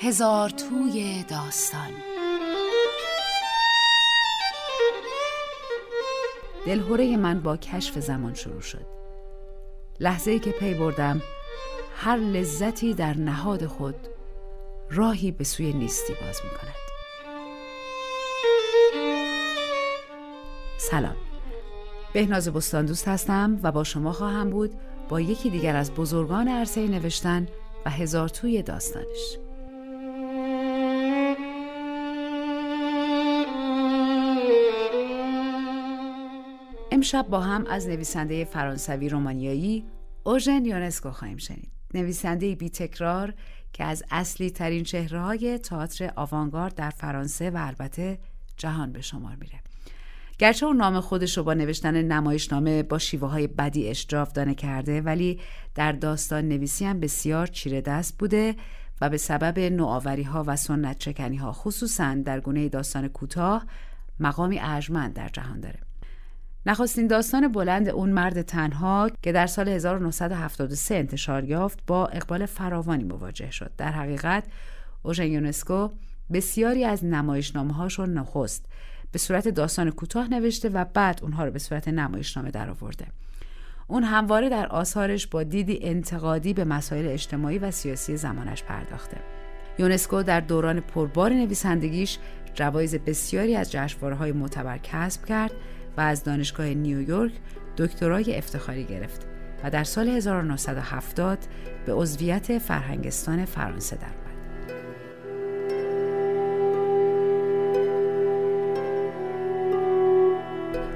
هزار توی داستان. دلهوره من با کشف زمان شروع شد. لحظه که پی بردم هر لذتی در نهاد خود راهی به سوی نیستی باز می کند سلام. بهناز بستان دوست هستم و با شما خواهم بود با یکی دیگر از بزرگان عرصه نوشتن و هزار توی داستانش. امشب با هم از نویسنده فرانسوی رومانیایی اوژن یونسکو خواهیم شنید. نویسنده بی تکرار که از اصلی ترین چهره های تئاتر آوانگارد در فرانسه و البته جهان به شمار میره. گرچه اون نام خودش رو با نوشتن نمایشنامه با شیوه های بدی جاودانه کرده ولی در داستان نویسی هم بسیار چیره دست بوده و به سبب نوآوری ها و سنت چکنی ها خصوصا در گونه داستان کوتاه مقامی ارجمند در جهان داره. نخستین داستان بلند اون مرد تنها که در سال 1973 انتشار یافت با اقبال فراوانی مواجه شد در حقیقت اوژن یونسکو بسیاری از نمایشنامه‌هاش رو نخست به صورت داستان کوتاه نوشته و بعد اونها رو به صورت نمایشنامه درآورده. اون همواره در آثارش با دیدی انتقادی به مسائل اجتماعی و سیاسی زمانش پرداخته. یونسکو در دوران پربار نویسندگیش جوایز بسیاری از جشنواره‌های معتبر کسب کرد و از دانشگاه نیویورک دکترای افتخاری گرفت و در سال 1970 به عضویت فرهنگستان فرانسه درآمد.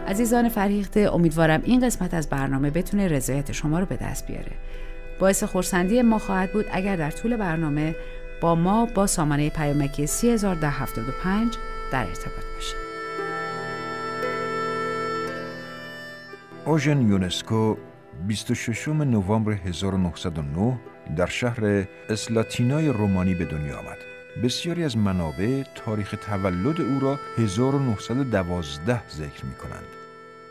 عزیزان فرهیخته امیدوارم این قسمت از برنامه بتونه رضایت شما رو به دست بیاره باعث خورسندی ما خواهد بود اگر در طول برنامه با ما با سامانه پیامکی 3075 در ارتباط باشید اوژن یونسکو 26 نوامبر 1909 در شهر اسلاتینای رومانی به دنیا آمد. بسیاری از منابع تاریخ تولد او را 1912 ذکر می کنند.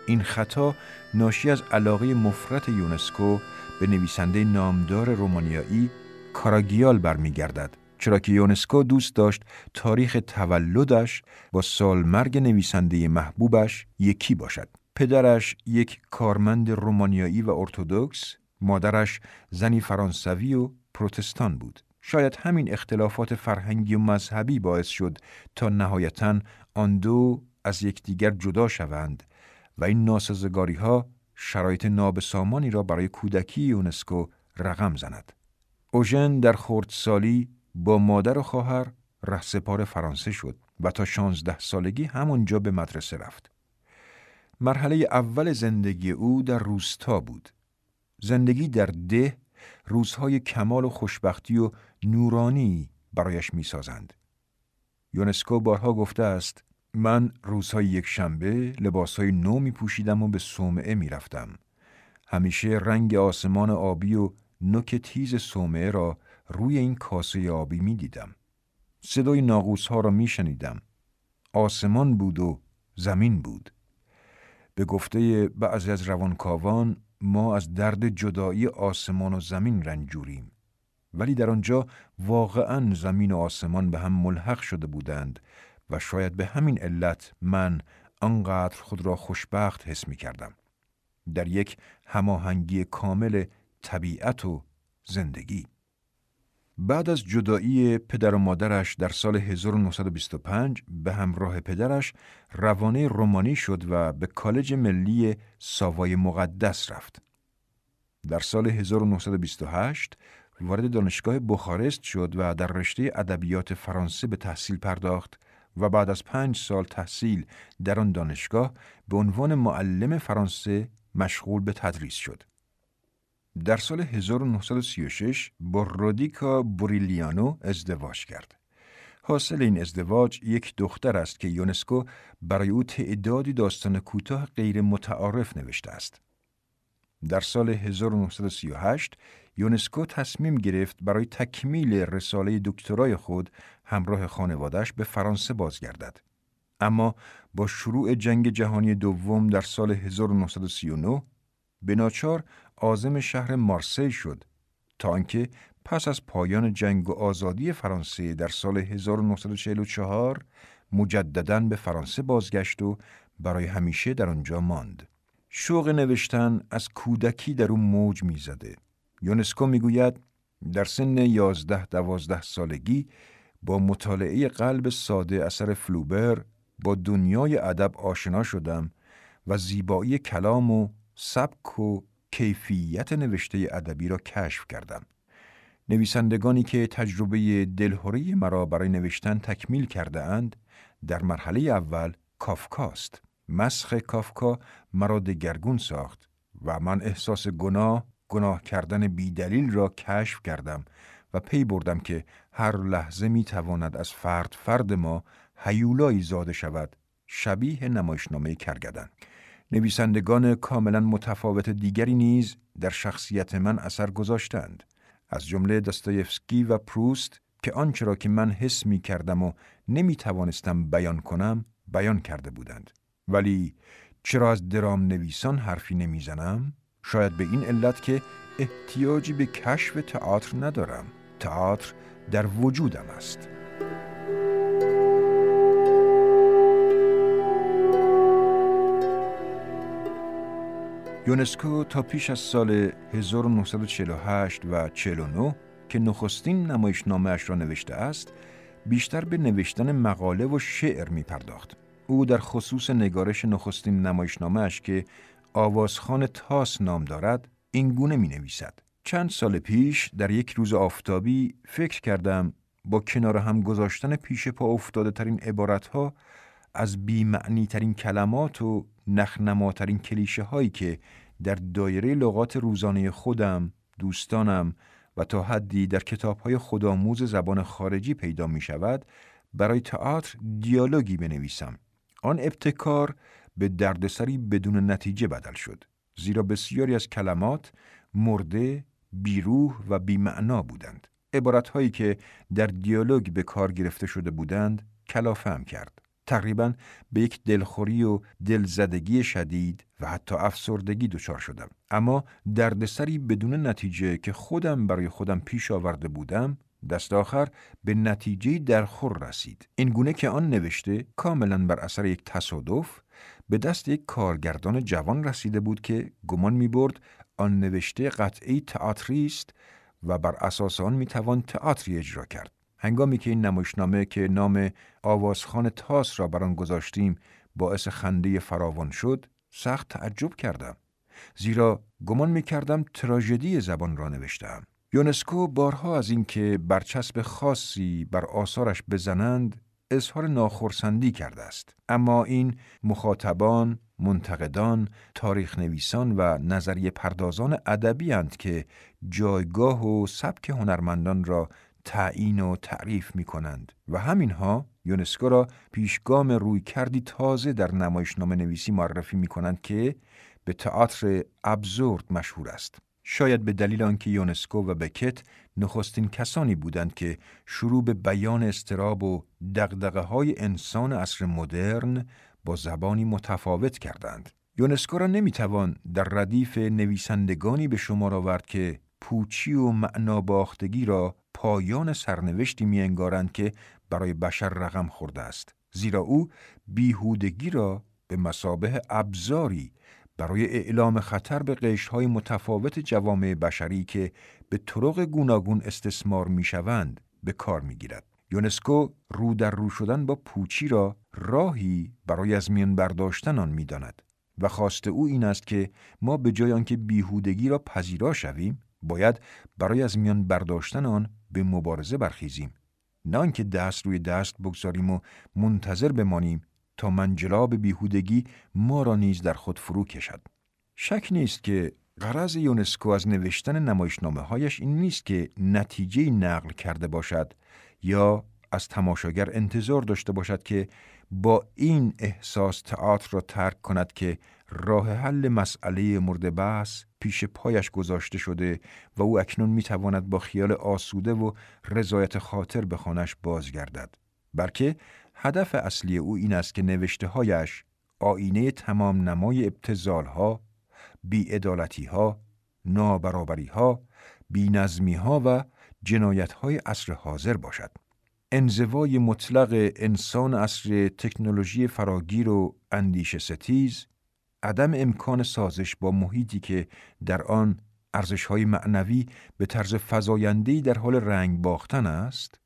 این خطا ناشی از علاقه مفرت یونسکو به نویسنده نامدار رومانیایی کاراگیال برمیگردد چرا که یونسکو دوست داشت تاریخ تولدش با سالمرگ نویسنده محبوبش یکی باشد پدرش یک کارمند رومانیایی و ارتودکس مادرش زنی فرانسوی و پروتستان بود شاید همین اختلافات فرهنگی و مذهبی باعث شد تا نهایتا آن دو از یکدیگر جدا شوند و این ناسازگاری ها شرایط نابسامانی را برای کودکی یونسکو رقم زند. اوژن در خردسالی با مادر و خواهر رهسپار فرانسه شد و تا شانزده سالگی همونجا به مدرسه رفت. مرحله اول زندگی او در روستا بود. زندگی در ده روزهای کمال و خوشبختی و نورانی برایش می‌سازند. یونسکو بارها گفته است من روزهای یک شنبه لباسهای نو می پوشیدم و به صومعه می رفتم. همیشه رنگ آسمان آبی و نوک تیز صومعه را روی این کاسه آبی می دیدم. صدای ناغوس ها را می شنیدم. آسمان بود و زمین بود. به گفته بعضی از روانکاوان ما از درد جدایی آسمان و زمین رنجوریم. ولی در آنجا واقعا زمین و آسمان به هم ملحق شده بودند و شاید به همین علت من آنقدر خود را خوشبخت حس می کردم. در یک هماهنگی کامل طبیعت و زندگی. بعد از جدایی پدر و مادرش در سال 1925 به همراه پدرش روانه رومانی شد و به کالج ملی ساوای مقدس رفت. در سال 1928 وارد دانشگاه بخارست شد و در رشته ادبیات فرانسه به تحصیل پرداخت و بعد از پنج سال تحصیل در آن دانشگاه به عنوان معلم فرانسه مشغول به تدریس شد. در سال 1936 با رودیکا بوریلیانو ازدواج کرد. حاصل این ازدواج یک دختر است که یونسکو برای او تعدادی داستان کوتاه غیر متعارف نوشته است. در سال 1938 یونسکو تصمیم گرفت برای تکمیل رساله دکترای خود همراه خانوادش به فرانسه بازگردد. اما با شروع جنگ جهانی دوم در سال 1939 به آزم شهر مارسی شد تا آنکه پس از پایان جنگ و آزادی فرانسه در سال 1944 مجددا به فرانسه بازگشت و برای همیشه در آنجا ماند. شوق نوشتن از کودکی در او موج می‌زده. یونسکو می‌گوید در سن یازده دوازده سالگی با مطالعه قلب ساده اثر فلوبر با دنیای ادب آشنا شدم و زیبایی کلام و سبک و کیفیت نوشته ادبی را کشف کردم. نویسندگانی که تجربه دلهوری مرا برای نوشتن تکمیل کرده اند در مرحله اول کافکاست. مسخ کافکا مرا دگرگون ساخت و من احساس گناه گناه کردن بیدلیل را کشف کردم و پی بردم که هر لحظه می تواند از فرد فرد ما هیولایی زاده شود شبیه نمایشنامه کرگدن نویسندگان کاملا متفاوت دیگری نیز در شخصیت من اثر گذاشتند. از جمله داستایفسکی و پروست که آنچه را که من حس می کردم و نمی توانستم بیان کنم بیان کرده بودند. ولی چرا از درام نویسان حرفی نمی‌زنم؟ شاید به این علت که احتیاجی به کشف تئاتر ندارم. تئاتر در وجودم است. یونسکو تا پیش از سال 1948 و 49 که نخستین نمایشنامه اش را نوشته است بیشتر به نوشتن مقاله و شعر می پرداخت. او در خصوص نگارش نخستین نمایشنامه که آوازخان تاس نام دارد این گونه می نویسد. چند سال پیش در یک روز آفتابی فکر کردم با کنار هم گذاشتن پیش پا افتاده ترین عبارت از بیمعنی ترین کلمات و نخنماترین کلیشه هایی که در دایره لغات روزانه خودم، دوستانم و تا حدی در کتاب های خودآموز زبان خارجی پیدا می شود برای تئاتر دیالوگی بنویسم. آن ابتکار به دردسری بدون نتیجه بدل شد. زیرا بسیاری از کلمات مرده، بیروح و بیمعنا بودند. عبارت که در دیالوگ به کار گرفته شده بودند کلافم کرد. تقریبا به یک دلخوری و دلزدگی شدید و حتی افسردگی دچار شدم. اما دردسری بدون نتیجه که خودم برای خودم پیش آورده بودم دست آخر به نتیجه درخور رسید. این گونه که آن نوشته کاملا بر اثر یک تصادف به دست یک کارگردان جوان رسیده بود که گمان می برد آن نوشته قطعی تئاتری است و بر اساس آن می توان تئاتری اجرا کرد. هنگامی که این نمایشنامه که نام آوازخان تاس را بر آن گذاشتیم باعث خنده فراوان شد سخت تعجب کردم. زیرا گمان می کردم تراژدی زبان را نوشتم یونسکو بارها از اینکه برچسب خاصی بر آثارش بزنند اظهار ناخرسندی کرده است. اما این مخاطبان منتقدان تاریخ نویسان و نظریه پردازان ادبی که جایگاه و سبک هنرمندان را تعیین و تعریف می کنند و همینها یونسکو را پیشگام روی کردی تازه در نمایشنامه نویسی معرفی می کنند که به تئاتر ابزورد مشهور است. شاید به دلیل آنکه یونسکو و بکت نخستین کسانی بودند که شروع به بیان استراب و دقدقه های انسان عصر مدرن با زبانی متفاوت کردند. یونسکو را نمی‌توان در ردیف نویسندگانی به شمار آورد که پوچی و معنا باختگی را پایان سرنوشتی میانگارند که برای بشر رقم خورده است. زیرا او بیهودگی را به مسابه ابزاری برای اعلام خطر به قشرهای متفاوت جوامع بشری که به طرق گوناگون استثمار می‌شوند به کار می‌گیرد. یونسکو رو در رو شدن با پوچی را راهی برای از میان برداشتن آن می‌داند و خواست او این است که ما به جای آنکه بیهودگی را پذیرا شویم باید برای از میان برداشتن آن به مبارزه برخیزیم. نه آنکه دست روی دست بگذاریم و منتظر بمانیم تا منجلاب بیهودگی ما را نیز در خود فرو کشد. شک نیست که غرض یونسکو از نوشتن نمایشنامه هایش این نیست که نتیجه نقل کرده باشد یا از تماشاگر انتظار داشته باشد که با این احساس تئاتر را ترک کند که راه حل مسئله مورد بحث پیش پایش گذاشته شده و او اکنون می‌تواند با خیال آسوده و رضایت خاطر به خانش بازگردد بلکه هدف اصلی او این است که نوشته هایش آینه تمام نمای ابتزال ها، بیعدالتی ها، نابرابری ها، بینظمی ها و جنایت های عصر حاضر باشد. انزوای مطلق انسان عصر تکنولوژی فراگیر و اندیش ستیز، عدم امکان سازش با محیطی که در آن های معنوی به طرز فزاینده‌ای در حال رنگ باختن است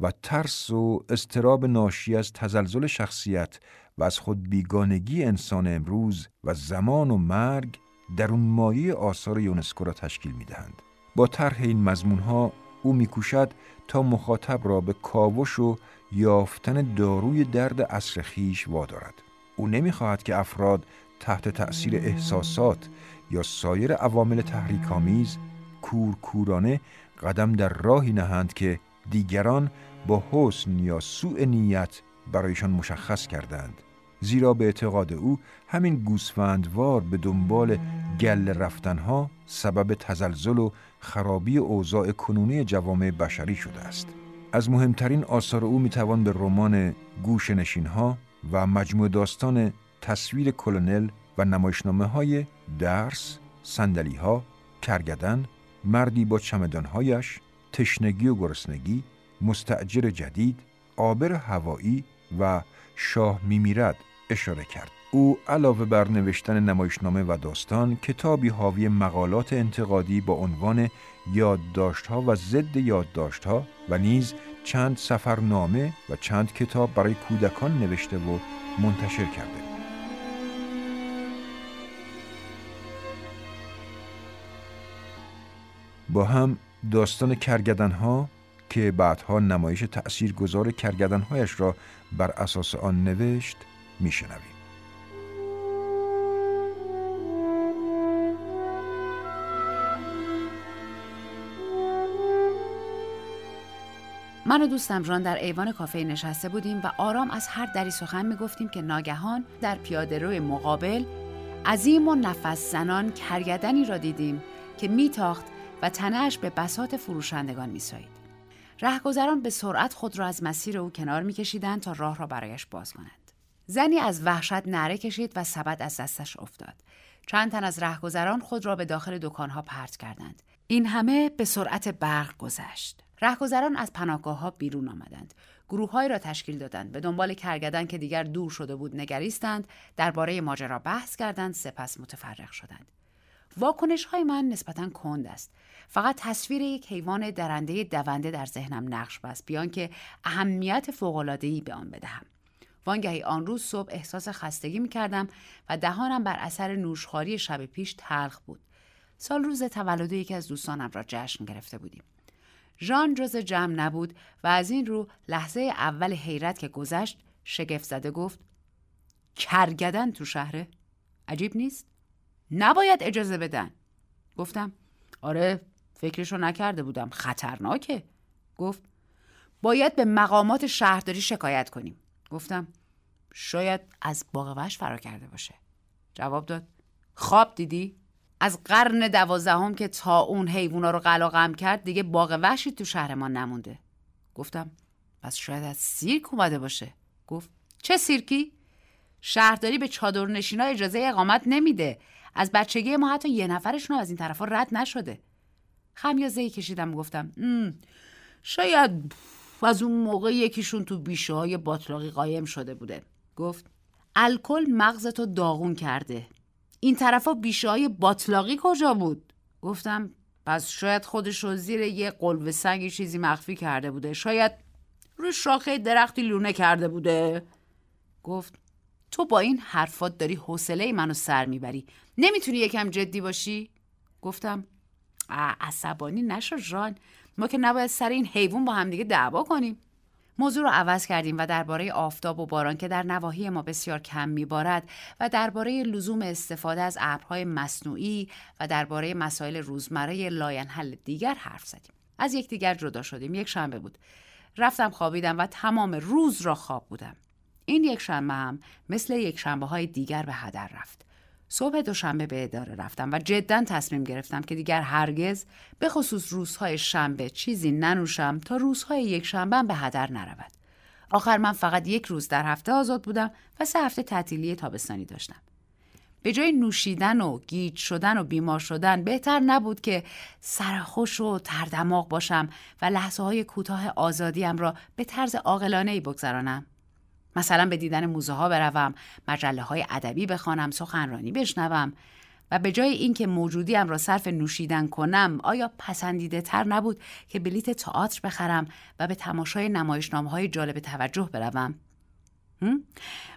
و ترس و استراب ناشی از تزلزل شخصیت و از خود بیگانگی انسان امروز و زمان و مرگ در اون مایه آثار یونسکو را تشکیل می دهند. با طرح این مضمون ها او میکوشد تا مخاطب را به کاوش و یافتن داروی درد اصر خیش وادارد. او نمی‌خواهد که افراد تحت تأثیر احساسات یا سایر عوامل تحریک‌آمیز کورکورانه قدم در راهی نهند که دیگران با حسن یا سوء نیت برایشان مشخص کردند. زیرا به اعتقاد او همین گوسفندوار به دنبال گل رفتنها سبب تزلزل و خرابی اوضاع کنونی جوامع بشری شده است. از مهمترین آثار او می‌توان به رمان گوش ها و مجموع داستان تصویر کلونل و نمایشنامه های درس، سندلی ها، کرگدن، مردی با چمدانهایش، تشنگی و گرسنگی، مستعجر جدید، آبر هوایی و شاه میمیرد اشاره کرد. او علاوه بر نوشتن نمایشنامه و داستان کتابی حاوی مقالات انتقادی با عنوان یادداشتها و ضد یادداشتها و نیز چند سفرنامه و چند کتاب برای کودکان نوشته و منتشر کرده. با هم داستان کرگدنها که بعدها نمایش تأثیر گذار کرگدنهایش را بر اساس آن نوشت میشنویم. من و دوستم جان در ایوان کافه نشسته بودیم و آرام از هر دری سخن می گفتیم که ناگهان در پیاده روی مقابل عظیم و نفس زنان کرگدنی را دیدیم که میتاخت و تنهش به بسات فروشندگان میسایید. رهگذران به سرعت خود را از مسیر او کنار میکشیدند تا راه را برایش باز کنند. زنی از وحشت نره کشید و سبد از دستش افتاد. چند تن از رهگذران خود را به داخل دکانها پرت کردند. این همه به سرعت برق گذشت. رهگذران از پناهگاه ها بیرون آمدند. گروههایی را تشکیل دادند. به دنبال کرگدن که دیگر دور شده بود نگریستند. درباره ماجرا بحث کردند. سپس متفرق شدند. واکنش های من نسبتا کند است. فقط تصویر یک حیوان درنده دونده در ذهنم نقش بست بیان که اهمیت فوق‌العاده‌ای به آن بدهم. وانگهی آن روز صبح احساس خستگی می کردم و دهانم بر اثر نوشخاری شب پیش تلخ بود. سال روز تولد یکی از دوستانم را جشن گرفته بودیم. ژان جز جمع نبود و از این رو لحظه اول حیرت که گذشت شگفت زده گفت کرگدن تو شهره؟ عجیب نیست؟ نباید اجازه بدن گفتم آره فکرشو نکرده بودم. خطرناکه. گفت باید به مقامات شهرداری شکایت کنیم. گفتم شاید از باغ وش فرا کرده باشه. جواب داد خواب دیدی؟ از قرن دوازدهم که تا اون حیوونا رو قلاقم کرد دیگه باغ تو شهر ما نمونده. گفتم پس شاید از سیرک اومده باشه. گفت چه سیرکی؟ شهرداری به چادرنشینا اجازه اقامت نمیده. از بچگی ما حتی یه نفرشون از این طرفا رد نشده. خمیازه ای کشیدم گفتم شاید از اون موقع یکیشون تو بیشه های باطلاقی قایم شده بوده. گفت الکل مغزتو داغون کرده. این طرفا بیشه های باطلاقی کجا بود؟ گفتم پس شاید خودش رو زیر یه قلب سنگی چیزی مخفی کرده بوده. شاید روی شاخه درختی لونه کرده بوده. گفت تو با این حرفات داری حوصله منو سر می‌بری. نمی‌تونی یکم جدی باشی؟ گفتم عصبانی نشو جان. ما که نباید سر این حیوان با همدیگه دعوا کنیم. موضوع رو عوض کردیم و درباره آفتاب و باران که در نواحی ما بسیار کم میبارد و درباره لزوم استفاده از ابرهای مصنوعی و درباره مسائل روزمره لاینحل دیگر حرف زدیم. از یکدیگر جدا شدیم. یک شنبه بود. رفتم خوابیدم و تمام روز را خواب بودم. این یک شنبه هم مثل یک شنبه های دیگر به هدر رفت. صبح دوشنبه به اداره رفتم و جدا تصمیم گرفتم که دیگر هرگز به خصوص روزهای شنبه چیزی ننوشم تا روزهای یک شنبه به هدر نرود. آخر من فقط یک روز در هفته آزاد بودم و سه هفته تعطیلی تابستانی داشتم. به جای نوشیدن و گیج شدن و بیمار شدن بهتر نبود که سرخوش و تردماغ باشم و لحظه های کوتاه آزادیم را به طرز عاقلانه ای بگذرانم. مثلا به دیدن موزه ها بروم مجله های ادبی بخوانم سخنرانی بشنوم. و به جای اینکه موجودیم را صرف نوشیدن کنم آیا پسندیده تر نبود که بلیت تئاتر بخرم و به تماشای نمایشنامه های جالب توجه بروم؟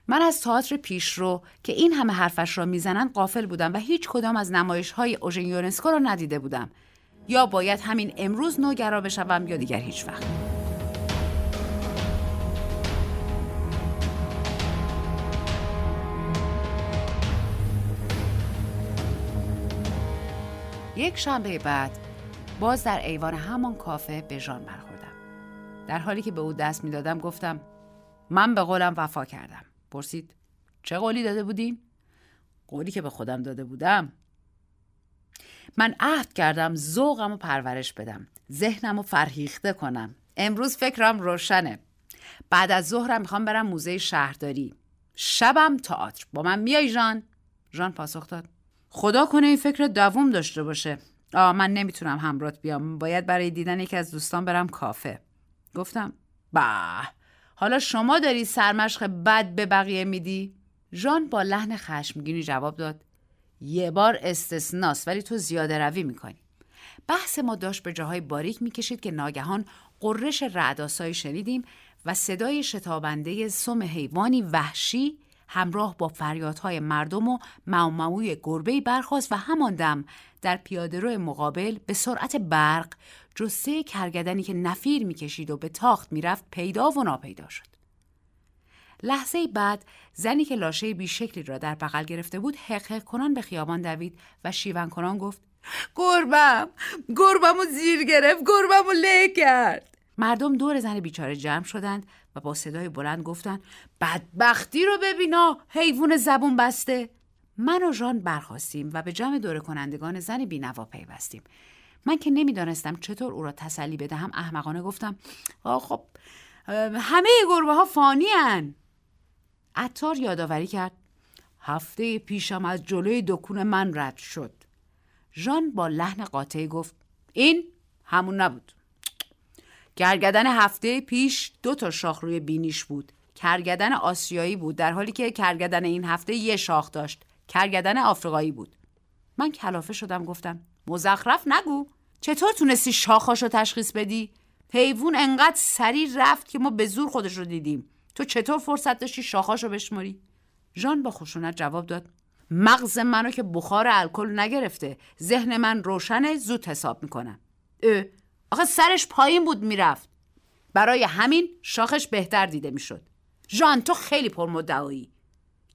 من از تئاتر پیشرو که این همه حرفش را می‌زنند قافل بودم و هیچ کدام از نمایش های اوژن یونسکو را ندیده بودم. یا باید همین امروز نوگرا بشوم یا دیگر هیچ وقت. یک شنبه بعد باز در ایوان همان کافه به ژان برخوردم. در حالی که به او دست می‌دادم گفتم من به قولم وفا کردم. پرسید چه قولی داده بودیم قولی که به خودم داده بودم. من عهد کردم ذوقم و پرورش بدم ذهنم و فرهیخته کنم. امروز فکرم روشنه. بعد از ظهرم می‌خوام برم موزه شهرداری. شبم تئاتر. با من میای ژان ژان پاسخ داد. خدا کنه این فکر دووم داشته باشه. آه من نمی‌تونم همرات بیام. باید برای دیدن یکی از دوستان برم کافه. گفتم با حالا شما داری سرمشق بد به بقیه میدی؟ ژان با لحن خشمگینی جواب داد یه بار استثناست ولی تو زیاده روی می‌کنی. بحث ما داشت به جاهای باریک می‌کشید که ناگهان قررش رعداسایی شنیدیم و صدای شتابنده سم حیوانی وحشی همراه با فریادهای مردم و معموی گربه برخواست و همان دم در پیاده مقابل به سرعت برق جسه کرگدنی که نفیر می‌کشید و به تاخت می‌رفت پیدا و ناپیدا شد. لحظه بعد زنی که لاشه بیشکلی را در بغل گرفته بود حق کنان به خیابان دوید و شیون کنان گفت گربم گربم و زیر گرفت گربم و کرد مردم دور زن بیچاره جمع شدند و با صدای بلند گفتند بدبختی رو ببینا حیوان زبون بسته. من و ژان برخواستیم و به جمع دور کنندگان زن بینوا پیوستیم. من که نمی‌دانستم چطور او را تسلی بدهم احمقانه گفتم آه خب همه گربه ها فانی هن. عطار یادآوری کرد هفته پیشم از جلوی دکون من رد شد. ژان با لحن قاطعی گفت این همون نبود. کرگدن هفته پیش دو تا شاخ روی بینیش بود. کرگدن آسیایی بود در حالی که کرگدن این هفته یه شاخ داشت. کرگدن آفریقایی بود. من کلافه شدم گفتم مزخرف نگو. چطور تونستی شاخاشو تشخیص بدی؟ حیوان انقدر سریع رفت که ما به زور خودش رو دیدیم. تو چطور فرصت داشتی شاخاشو بشماری ژان با خشونت جواب داد مغز منو که بخار الکل نگرفته ذهن من روشنه زود حساب می‌کنم. اه آخه سرش پایین بود می‌رفت. برای همین شاخش بهتر دیده می‌شد. ژان تو خیلی پرمدعایی.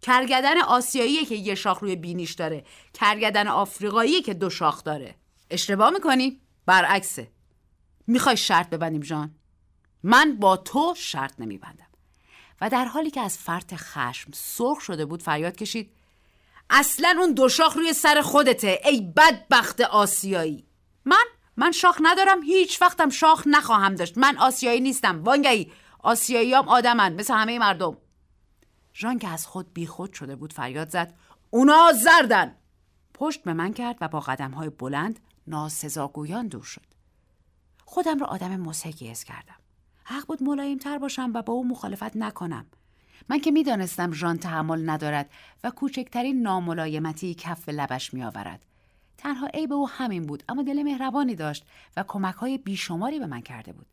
کرگدن آسیایی که یه شاخ روی بینیش داره. کرگدن آفریقایی که دو شاخ داره. اشتباه می‌کنی؟ برعکسه. می‌خوای شرط ببندیم ژان؟ من با تو شرط نمیبندم. و در حالی که از فرط خشم سرخ شده بود فریاد کشید. اصلا اون دو شاخ روی سر خودته ای بدبخت آسیایی. من من شاخ ندارم هیچ وقتم شاخ نخواهم داشت. من آسیایی نیستم. وانگهی. آسیایی هم آدمن مثل همه مردم. ژان که از خود بیخود شده بود فریاد زد. اونا زردن! پشت به من کرد و با قدم های بلند ناسزاگویان دور شد. خودم را آدم مسحکی حس کردم. حق بود ملایم تر باشم و با او مخالفت نکنم. من که می‌دانستم ژان تحمل ندارد و کوچکترین ناملایمتی کف لبش میآورد. تنها عیب او همین بود اما دل مهربانی داشت و کمک های بیشماری به من کرده بود.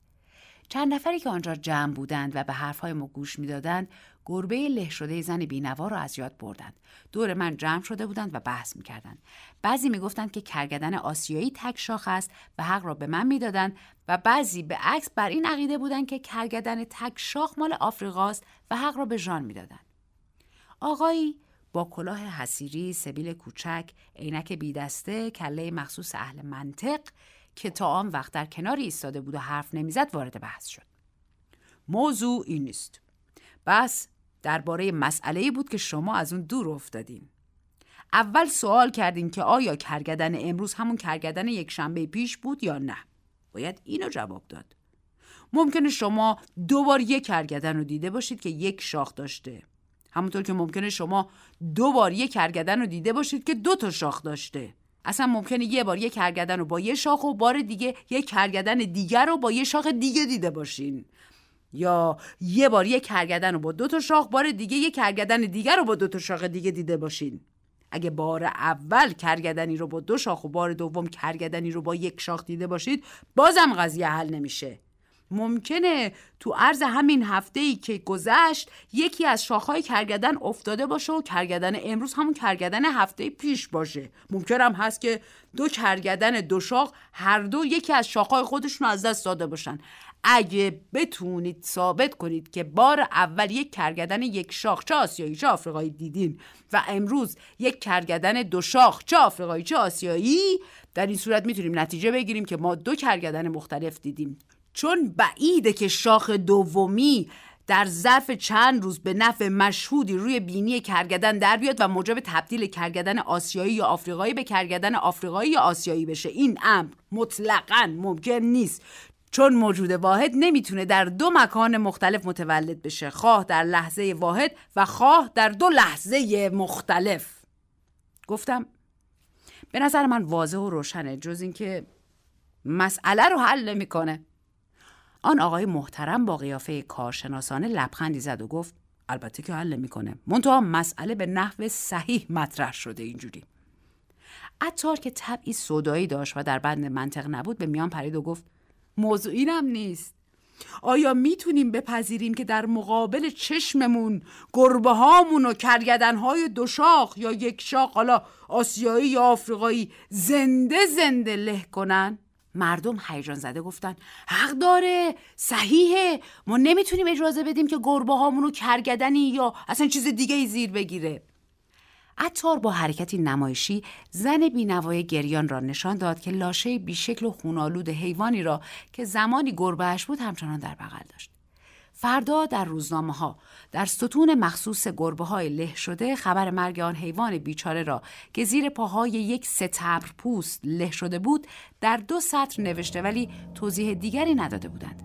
چند نفری که آنجا جمع بودند و به حرفهای ما گوش می‌دادند گربه له شده زن بینوا را از یاد بردند. دور من جمع شده بودند و بحث می‌کردند. بعضی می‌گفتند که کرگدن آسیایی تک شاخ است و حق را به من می‌دادند و بعضی به عکس بر این عقیده بودند که کرگدن تک شاخ مال آفریقاست و حق را به ژان می‌دادند. آقایی با کلاه حسیری، سبیل کوچک، عینک بیدسته، کله مخصوص اهل منطق که تا آن وقت در کناری ایستاده بود و حرف نمی‌زد وارد بحث شد. موضوع این نیست. بس درباره مسئله بود که شما از اون دور افتادین. اول سوال کردین که آیا کرگدن امروز همون کرگدن یک شنبه پیش بود یا نه؟ باید اینو جواب داد. ممکنه شما دو بار یک کرگدن رو دیده باشید که یک شاخ داشته. همونطور که ممکنه شما دو بار یک کرگدن رو دیده باشید که دو تا شاخ داشته. اصلا ممکنه یه بار یک کرگدن رو با یه شاخ و بار دیگه یک کرگدن دیگر رو با یه شاخ دیگه دیده باشین. یا یه بار یک کرگدن رو با دو تا شاخ بار دیگه یک کرگدن دیگر رو با دو تا شاخ دیگه دیده باشین. اگه بار اول کرگدنی رو با دو شاخ و بار دوم کرگدنی رو با یک شاخ دیده باشید بازم قضیه حل نمیشه. ممکنه تو عرض همین هفته ای که گذشت یکی از شاخهای کرگدن افتاده باشه و کرگدن امروز همون کرگدن هفته پیش باشه. ممکن هم هست که دو کرگدن دو شاخ هر دو یکی از شاخهای خودشون از دست داده باشن. اگه بتونید ثابت کنید که بار اول یک کرگدن یک شاخ چه آسیایی چه آفریقایی دیدین و امروز یک کرگدن دو شاخ چه آفریقایی چه آسیایی در این صورت می‌تونیم نتیجه بگیریم که ما دو کرگدن مختلف دیدیم. چون بعیده که شاخ دومی در ظرف چند روز به نفع مشهودی روی بینی کرگدن در بیاد و موجب تبدیل کرگدن آسیایی یا آفریقایی به کرگدن آفریقایی یا آسیایی بشه. این امر مطلقا ممکن نیست. چون موجود واحد نمی‌تونه در دو مکان مختلف متولد بشه. خواه در لحظه واحد و خواه در دو لحظه مختلف. گفتم به نظر من واضح و روشنه جز اینکه مسئله رو حل نمی‌کنه. آن آقای محترم با قیافه کارشناسانه لبخندی زد و گفت البته که حل می‌کنه منتها مسئله به نحو صحیح مطرح شده اینجوری. عطار که طبعی صدایی داشت و در بند منطق نبود به میان پرید و گفت موضوع اینم نیست. آیا می‌تونیم بپذیریم که در مقابل چشممون گربه هامون و کرگدن های دو شاخ یا یک شاخ حالا آسیایی یا آفریقایی زنده زنده له کنن؟ مردم هیجان زده گفتن حق داره صحیحه. ما نمی‌تونیم اجازه بدیم که گربه هامونو کرگدنی یا اصلا چیز دیگه ای زیر بگیره. عطار با حرکتی نمایشی زن بینوای گریان را نشان داد که لاشه بیشکل و خونالود حیوانی را که زمانی گربهش بود همچنان در بغل داشت. فردا در روزنامه ها در ستون مخصوص گربه های له شده خبر مرگ آن حیوان بیچاره را که زیر پاهای یک ستبر پوست له شده بود در دو سطر نوشته ولی توضیح دیگری نداده بودند.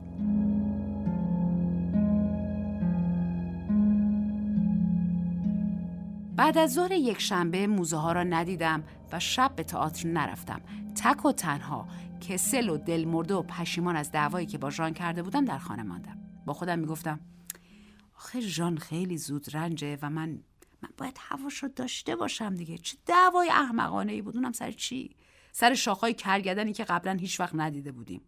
بعد از ظهر یک شنبه موزه ها را ندیدم و شب به تئاتر نرفتم. تک و تنها کسل و دل مرده و پشیمان از دعوایی که با ژان کرده بودم در خانه ماندم. با خودم می‌گفتم آخه ژان خیلی زود رنجه و من من باید هواش رو داشته باشم دیگه. چه دعوای احمقانه ای بود؟ اونم سر چی؟ سر شاخهای کرگدنی که قبلا هیچ وقت ندیده بودیم.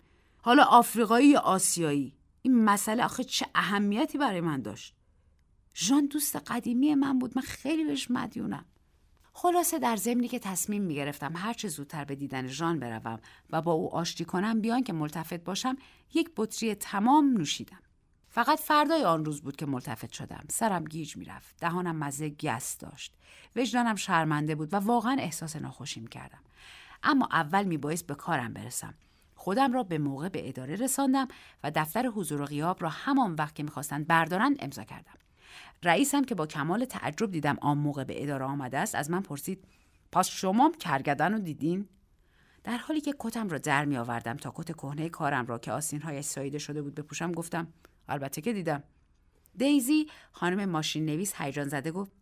حالا آفریقایی یا آسیایی؟ این مسئله آخه چه اهمیتی برای من داشت؟ ژان دوست قدیمی من بود. من خیلی بهش مدیونم. خلاصه در ضمنی که تصمیم می گرفتم هر چه زودتر به دیدن ژان بروم و با او آشتی کنم بیان که ملتفت باشم یک بطری تمام نوشیدم. فقط فردای آن روز بود که ملتفت شدم. سرم گیج می‌رفت. دهانم مزه گس داشت. وجدانم شرمنده بود و واقعا احساس ناخوشیم کردم. اما اول میبایست به کارم برسم. خودم را به موقع به اداره رساندم و دفتر حضور و غیاب را همان وقت که می‌خواستند بردارند امضا کردم. رئیسم که با کمال تعجب دیدم آن موقع به اداره آمده است از من پرسید پس شما کرگدن رو دیدین؟ در حالی که کتم را در می آوردم تا کت کهنه کارم را که آسینهایش ساییده شده بود بپوشم گفتم البته که دیدم دیزی خانم ماشین نویس هیجان زده گفت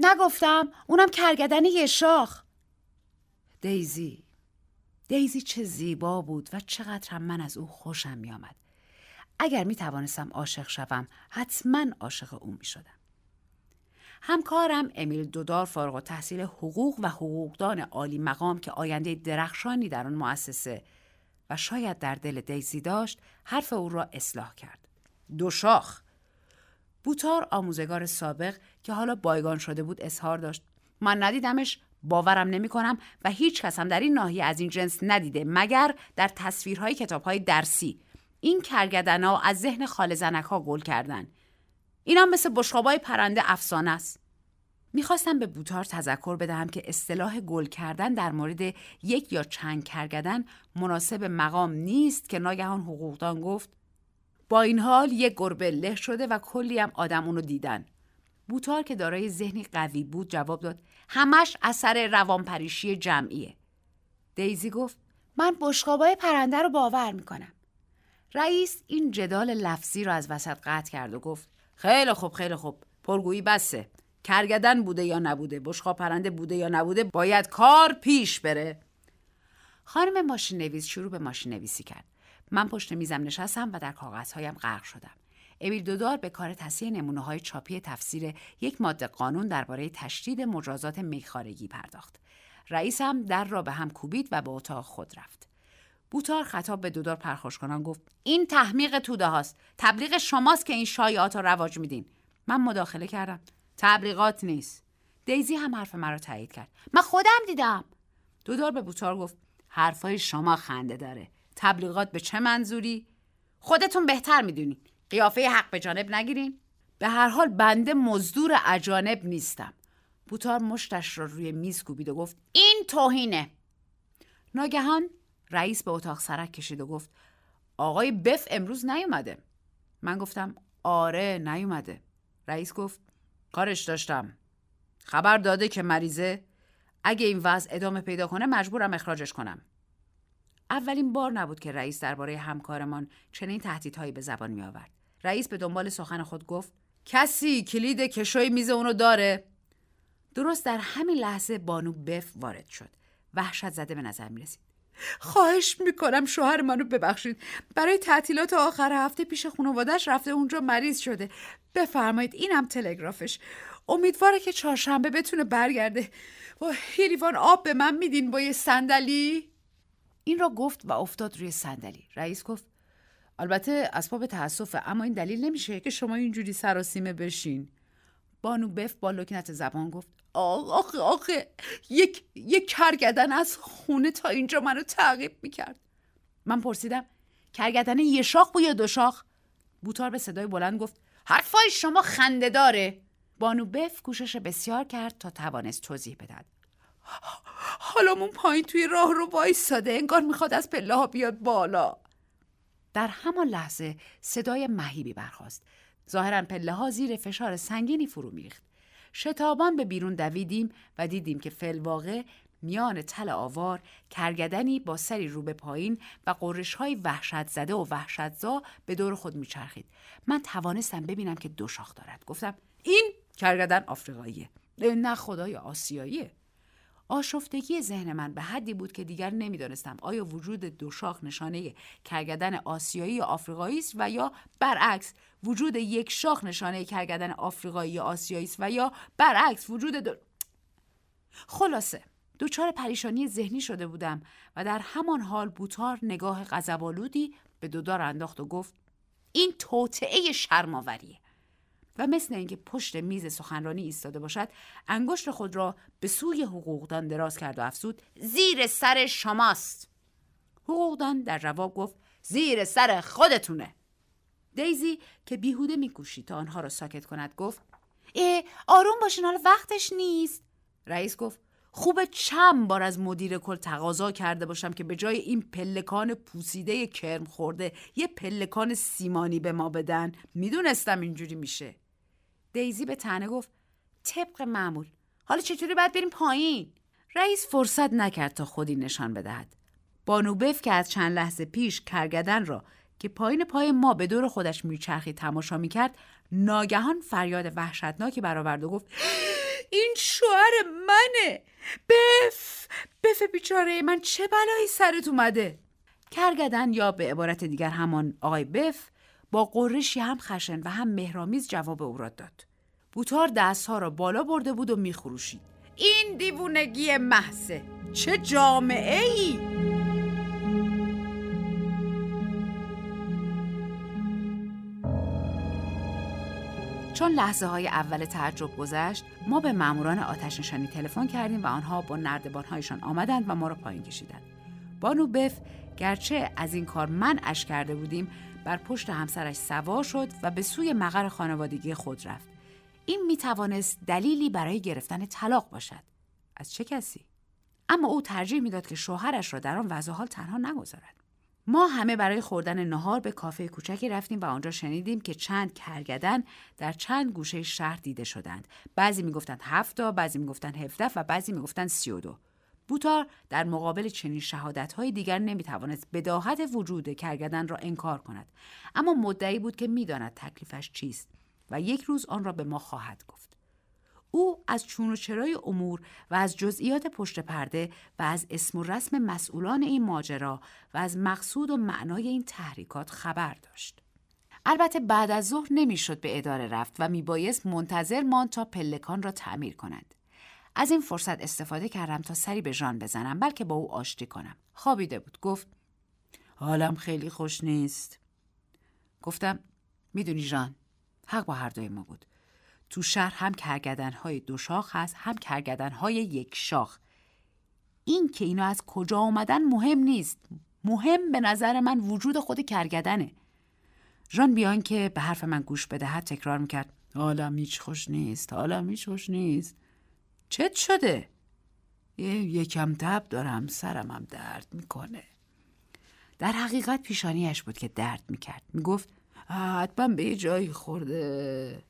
نگفتم اونم کرگدن یه شاخ دیزی دیزی چه زیبا بود و چقدر هم من از او خوشم می آمد. اگر می توانستم عاشق شوم حتما عاشق او می شدم. همکارم امیل دودار فارغ تحصیل حقوق و حقوقدان عالی مقام که آینده درخشانی در آن مؤسسه و شاید در دل دیزی داشت حرف او را اصلاح کرد. دو شاخ. بوتار آموزگار سابق که حالا بایگان شده بود اظهار داشت. من ندیدمش باورم نمی کنم و هیچ کس هم در این ناحیه از این جنس ندیده مگر در تصویرهای کتابهای درسی. این کرگدن ها از ذهن خال زنک ها گل کردن. اینا مثل بشقابای پرنده افسانه است. می‌خواستم به بوتار تذکر بدهم که اصطلاح گل کردن در مورد یک یا چند کرگدن مناسب مقام نیست که ناگهان حقوقدان گفت با این حال یک گربه له شده و کلی هم آدم اونو دیدن. بوتار که دارای ذهنی قوی بود جواب داد همش اثر روانپریشی جمعیه. دیزی گفت من بشقابای پرنده رو باور می‌کنم. رئیس این جدال لفظی رو از وسط قطع کرد و گفت خیلی خوب خیلی خوب پرگویی بسه. کرگدن بوده یا نبوده بشقاب پرنده بوده یا نبوده باید کار پیش بره. خانم ماشین نویس شروع به ماشین نویسی کرد. من پشت میزم نشستم و در کاغذهایم غرق شدم. امیل دودار به کار تصحیح نمونه های چاپی تفسیر یک ماده قانون درباره تشدید مجازات میخارگی پرداخت. رئیس هم در را به هم کوبید و به اتاق خود رفت. بوتار خطاب به دودار پرخوش کنان گفت این تحمیق توده هاست. تبلیغ شماست که این شایعات را رواج میدین. من مداخله کردم. تبلیغات نیست. دیزی هم حرف مرا تایید کرد. من خودم دیدم. دودار به بوتار گفت حرفای شما خنده داره. تبلیغات به چه منظوری؟ خودتون بهتر می‌دونین. قیافه حق به جانب نگیرین. به هر حال بنده مزدور اجانب نیستم. بوتار مشتش را روی میز کوبید و گفت این توهینه. ناگهان رئیس به اتاق سرک کشید و گفت آقای بف امروز نیومده. من گفتم آره نیومده. رئیس گفت کارش داشتم. خبر داده که مریضه اگه این وضع ادامه پیدا کنه مجبورم اخراجش کنم. اولین بار نبود که رئیس درباره همکارمان چنین تهدیدهایی به زبان می آورد. رئیس به دنبال سخن خود گفت کسی کلید کشوی میز اونو داره. درست در همین لحظه بانو بف وارد شد. وحشت زده به نظر می رسید خواهش می‌کنم شوهر منو ببخشید. برای تعطیلات آخر هفته پیش خانوادش رفته اونجا مریض شده. بفرمایید اینم تلگرافش. امیدواره که چهارشنبه بتونه برگرده. با لیوان آب به من میدین با یه صندلی؟ این را گفت و افتاد روی صندلی. رئیس گفت البته اسباب تاسفه اما این دلیل نمیشه که شما اینجوری سراسیمه بشین. بانو بف با لکنت زبان گفت آخه آخه یک یک کرگدن از خونه تا اینجا منو تعقیب می‌کرد. من پرسیدم کرگدن یه شاخ بود یا دو شاخ؟ بوتار به صدای بلند گفت حرفای شما خنده داره. بانو بف کوشش بسیار کرد تا توانست توضیح بدهد. حالمون پایین توی راه رو وایستاده انگار می‌خواد از پله ها بیاد بالا. در همان لحظه صدای مهیبی برخاست. ظاهرا پله ها زیر فشار سنگینی فرو میریخت. شتابان به بیرون دویدیم و دیدیم که فلواقع میان تل آوار کرگدنی با سری رو به پایین و قرش های وحشت زده و وحشتزا به دور خود میچرخید. من توانستم ببینم که دو شاخ دارد. گفتم این کرگدن آفریقاییه. نه خدای آسیاییه. آشفتگی ذهن من به حدی بود که دیگر نمی‌دانستم آیا وجود دو شاخ نشانه کرگدن آسیایی یا آفریقایی است و یا برعکس وجود یک شاخ نشانه کرگدن آفریقایی یا آسیایی است و یا برعکس وجود دو... خلاصه دچار پریشانی ذهنی شده بودم و در همان حال بوتار نگاه غضبآلودی به دودار انداخت و گفت این توطعه شرماوریه و مثل اینکه پشت میز سخنرانی ایستاده باشد انگشت خود را به سوی حقوقدان دراز کرد و افزود زیر سر شماست. حقوقدان در جواب گفت زیر سر خودتونه. دیزی که بیهوده میکوشید تا آنها را ساکت کند گفت اه آروم باشین حالا وقتش نیست. رئیس گفت خوب چند بار از مدیر کل تقاضا کرده باشم که به جای این پلکان پوسیده کرم خورده یه پلکان سیمانی به ما بدن. می‌دونستم اینجوری میشه. دیزی به تنه گفت طبق معمول. حالا چطوری باید بریم پایین؟ رئیس فرصت نکرد تا خودی نشان بدهد. بانوبف که از چند لحظه پیش کرگدن را که پایین پای ما به دور خودش میچرخی تماشا می‌کرد ناگهان فریاد وحشتناکی برآورد و گفت این شوهر منه! بف! بف بیچاره من چه بلایی سرت اومده؟ کرگدن یا به عبارت دیگر همان آقای بف با قرشی هم خشن و هم مهرامیز جواب او را داد. بوتار دستها را بالا برده بود و میخروشید. این دیوونگی محضه. چه جامعه ای چون لحظه های اول تعجب گذشت ما به ماموران آتش نشانی تلفن کردیم و آنها با نردبانهایشان آمدند و ما را پایین کشیدند. بانو بف گرچه از این کار من اش کرده بودیم بر پشت همسرش سوار شد و به سوی مقر خانوادگی خود رفت. این می توانست دلیلی برای گرفتن طلاق باشد. از چه کسی؟ اما او ترجیح می‌داد که شوهرش را در آن وضع حال تنها نگذارد. ما همه برای خوردن نهار به کافه کوچکی رفتیم و آنجا شنیدیم که چند کرگدن در چند گوشه شهر دیده شدند. بعضی می‌گفتند هفت تا، بعضی می‌گفتند هفته و بعضی می‌گفتند سی و دو. بوتار در مقابل چنین شهادت های دیگر نمی‌توانست بداهت وجود کرگدن را انکار کند اما مدعی بود که می‌داند تکلیفش چیست و یک روز آن را به ما خواهد گفت او از چون و چرای امور و از جزئیات پشت پرده و از اسم و رسم مسئولان این ماجرا و از مقصود و معنای این تحریکات خبر داشت. البته بعد از ظهر نمی‌شد به اداره رفت و میبایست منتظر ماند تا پلکان را تعمیر کند. از این فرصت استفاده کردم تا سری به ژان بزنم بلکه با او آشتی کنم. خوابیده بود. گفت حالم خیلی خوش نیست. گفتم می‌دونی ژان حق با هر دوی ما بود. تو شهر هم کرگدن های دو شاخ هست هم کرگدن های یک شاخ این که اینا از کجا آمدن مهم نیست مهم به نظر من وجود خود کرگدنه ژان بیان که به حرف من گوش بدهد تکرار می‌کرد حالم هیچ خوش نیست حالم هیچ خوش نیست چت شده یه یکم تب دارم سرمم درد می‌کنه در حقیقت پیشانیش بود که درد می‌کرد می‌گفت حتما به یه جایی خورده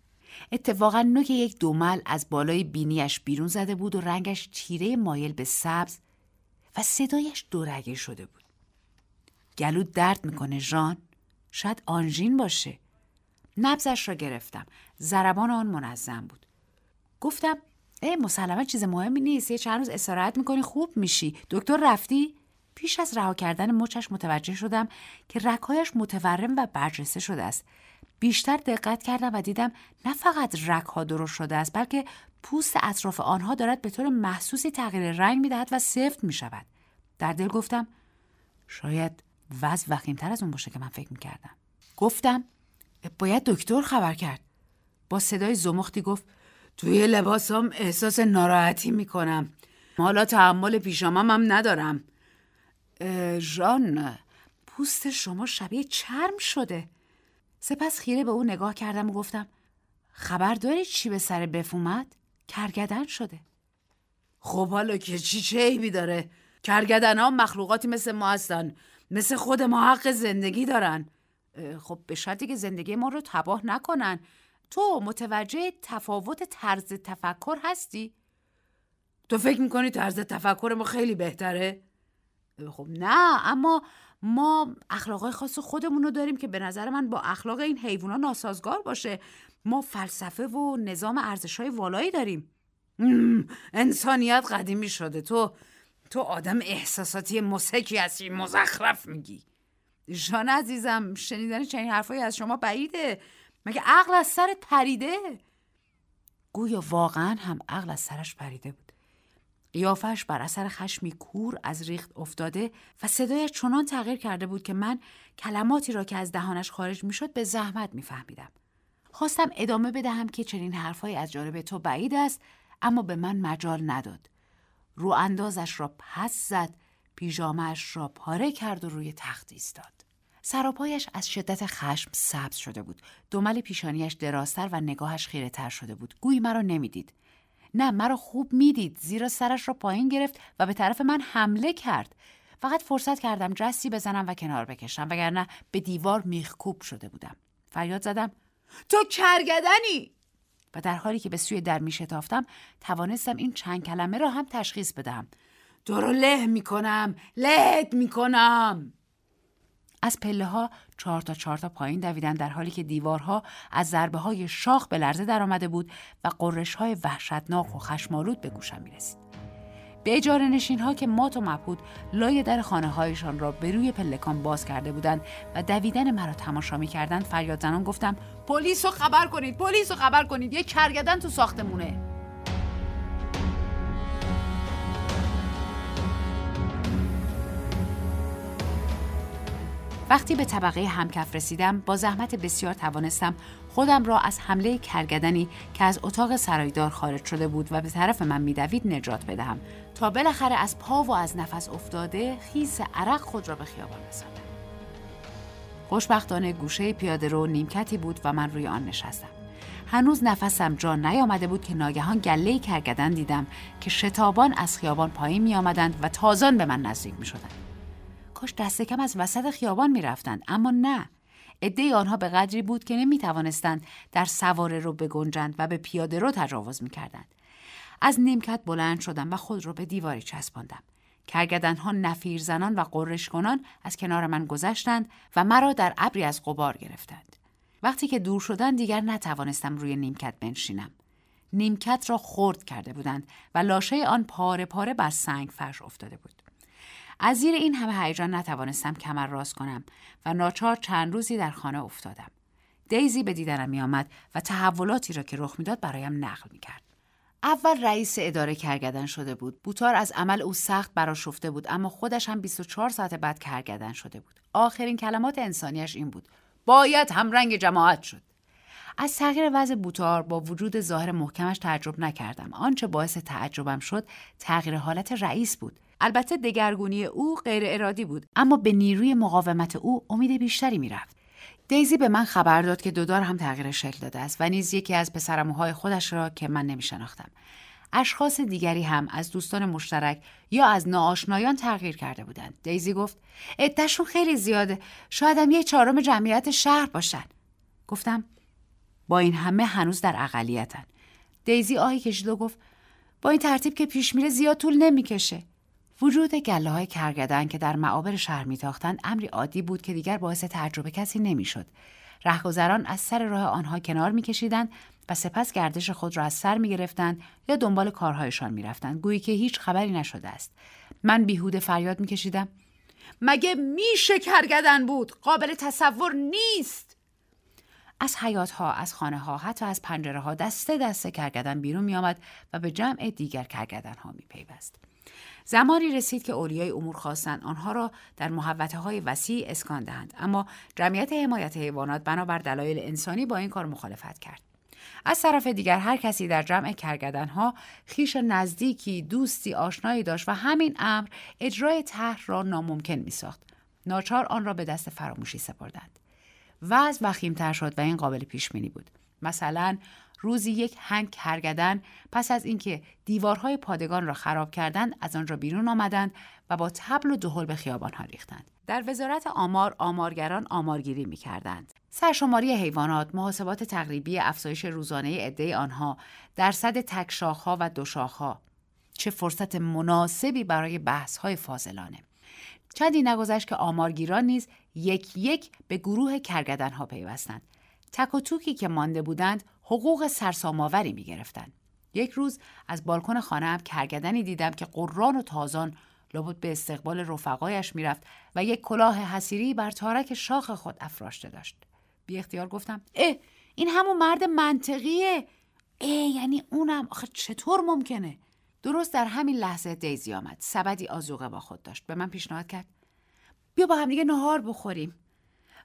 اتفاقا نوک یک دومل از بالای بینیش بیرون زده بود و رنگش تیره مایل به سبز و صدایش دورگه شده بود. گلو درد می‌کنه ژان شاید آنژین باشه. نبزش را گرفتم. ضربان آن منظم بود. گفتم مسلما چیز مهمی نیست. یه چند روز استراحت می‌کنی خوب میشی. دکتر رفتی؟ پیش از رها کردن مچش متوجه شدم که رکایش متورم و برجسته شده است. بیشتر دقت کردم و دیدم نه فقط رک ها درست شده است بلکه پوست اطراف آنها دارد به طور محسوسی تغییر رنگ می‌دهد و سفت می شود. در دل گفتم شاید وضع وخیمتر از اون باشه که من فکر می کردم. گفتم باید دکتر خبر کرد. با صدای زمختی گفت توی لباسم احساس ناراحتی می کنم. حالا تحمل پیشامم هم ندارم. ژان پوست شما شبیه چرم شده. سپس خیره به او نگاه کردم و گفتم خبر داری چی به سر بفومد؟ کرگدن شده خب حالا که چی چه عیبی داره؟ کرگدن ها مخلوقاتی مثل ما هستن مثل خود ما حق زندگی دارن خب به شرطی که زندگی ما رو تباه نکنن تو متوجه تفاوت طرز تفکر هستی؟ تو فکر می‌کنی طرز تفکر ما خیلی بهتره؟ خب نه اما ما اخلاقای خاص خودمون رو داریم که به نظر من با اخلاق این حیوونا ناسازگار باشه. ما فلسفه و نظام ارزش های والایی داریم. انسانیت قدیمی شده. تو تو آدم احساساتی مسکی هستی مزخرف میگی. جان عزیزم شنیدن چنین حرفایی از شما بعیده. مگه عقل از سرت پریده؟ گویا واقعا هم عقل از سرش پریده بود. قیافش بر اثر خشمی کور از ریخت افتاده و صدایش چنان تغییر کرده بود که من کلماتی را که از دهانش خارج می‌شد به زحمت میفهمیدم. خواستم ادامه بدهم که چنین حرفهایی از جانب تو بعید است اما به من مجال نداد. رو اندازش را پس زد پیژامش را پاره کرد و روی تخت ایستاد. سراپایش از شدت خشم سبز شده بود. دمل پیشانیش درازتر و نگاهش خیره تر شده بود. گویی مرا نمی‌دید. نه مرا خوب می‌دید. زیرا سرش را پایین گرفت و به طرف من حمله کرد. فقط فرصت کردم جستی بزنم و کنار بکشم وگرنه به دیوار میخکوب شده بودم. فریاد زدم تو کرگدنی! و در حالی که به سوی در میشتافتم توانستم این چند کلمه را هم تشخیص بدم تو رو له می‌کنم لهت می‌کنم! از پله ها چهار تا چهار تا پایین دویدن در حالی که دیوارها از ضربه های شاخ به لرزه درآمده بود و قررش های وحشتناک و خشمالود به گوشم می رسید. به اجاره نشین ها که مات و مبهود لای در خانه هایشان را به روی پلکان باز کرده بودند و دویدن مرا تماشا می کردند فریاد زنان گفتم پلیس رو خبر کنید پلیس رو خبر کنید یه کرگدن تو ساختمونه وقتی به طبقه همکف رسیدم با زحمت بسیار توانستم خودم را از حمله کرگدنی که از اتاق سرایدار خارج شده بود و به طرف من میدوید نجات بدهم. تا بالاخره از پا و از نفس افتاده خیس عرق خود را به خیابان رساندم. خوشبختانه گوشه پیاده رو نیمکتی بود و من روی آن نشستم. هنوز نفسم جا نیامده بود که ناگهان گله کرگدن دیدم که شتابان از خیابان پایین می آمدند و تازان به من نزدیک می شدند. کاش دست کم از وسط خیابان می‌رفتند اما نه عده آنها به قدری بود که نمی توانستند در سواره رو بگنجند و به پیاده رو تجاوز می کردند. از نیمکت بلند شدم و خود را به دیواری چسباندم. ها نفیر زنان و قرش کنان از کنار من گذشتند و مرا در ابری از غبار گرفتند. وقتی که دور شدن دیگر نتوانستم روی نیمکت بنشینم. نیمکت را خرد کرده بودند و لاشه آن پاره پاره بر سنگ فرش افتاده بود. از زیر این همه هیجان نتوانستم کمر راست کنم و ناچار چند روزی در خانه افتادم. دیزی به دیدنم می آمد و تحولاتی را که رخ می‌داد برایم نقل می کرد. اول رئیس اداره کرگدن شده بود. بوتار از عمل او سخت براشفته بود اما خودش هم 24 ساعت بعد کرگدن شده بود. آخرین کلمات انسانیش این بود. باید هم رنگ جماعت شد. از تغییر وضع بوتار با وجود ظاهر محکمش تعجب نکردم. آنچه باعث تعجبم شد تغییر حالت رئیس بود. البته دگرگونی او غیر ارادی بود اما به نیروی مقاومت او امید بیشتری می‌رفت. دیزی به من خبر داد که دودار هم تغییر شکل داده است و نیز یکی از پسرموهای خودش را که من نمیشناختم. اشخاص دیگری هم از دوستان مشترک یا از ناآشنایان تغییر کرده بودند. دیزی گفت عدهشون خیلی زیاده. شاید هم یه چهارم جمعیت شهر باشن. گفتم با این همه هنوز در اقلیتن. دیزی آهی کشید و گفت با این ترتیب که پیش میره زیاد طول نمی‌کشه. وجود گله های کرگدن که در معابر شهر میتاختند امری عادی بود که دیگر باعث تعجب کسی نمی‌شد. رهگذران از سر راه آنها کنار میکشیدند و سپس گردش خود را از سر می‌گرفتند یا دنبال کارهایشان می‌رفتند. گویی که هیچ خبری نشده است. من بیهوده فریاد میکشیدم. مگه میشه کرگدن بود؟ قابل تصور نیست! از حیات ها از خانه ها حتی از پنجره ها دسته دسته کرگدن بیرون می آمد و به جمع دیگر کرگدن ها می پیوست. زمانی رسید که اولیای امور خواستند آنها را در محوطه های وسیع اسکان دهند. اما جمعیت حمایت حیوانات بنابر دلایل انسانی با این کار مخالفت کرد. از طرف دیگر هر کسی در جمع کرگدنها خیش نزدیکی دوستی آشنایی داشت و همین امر اجرای طرح را ناممکن می ساخت. ناچار آن را به دست فراموشی سپردند. وضع وخیمتر شد و این قابل پیش بینی بود. مثلا روزی یک هنگ کرگدن پس از اینکه دیوارهای پادگان را خراب کردند از آنجا بیرون آمدند و با تبل و دهل به ها ریختند در وزارت آمار آمارگران آمارگیری می کردند. سرشماری حیوانات، محاسبات تقریبی افزایش روزانه عده آنها، درصد تکشاخها و دوشاخها. چه فرصت مناسبی برای بحث های فاضلانه. چندی نگذشت که آمارگیران نیز یک یک به گروه کرگدن ها پیوستند. تک و توکی که مانده بودند حقوق سرسام‌آوری می‌گرفتند. یک روز از بالکن خانه‌ام کرگدنی دیدم که قران و تازان لابد به استقبال رفقایش می‌رفت و یک کلاه حسیری بر تارک شاخ خود افراشته داشت. بی اختیار گفتم اه این همون مرد منطقیه. اه یعنی اونم. آخه چطور ممکنه؟ درست در همین لحظه دیزی آمد. سبدی آزوقه با خود داشت. به من پیشنهاد کرد بیا با هم دیگه نهار بخوریم.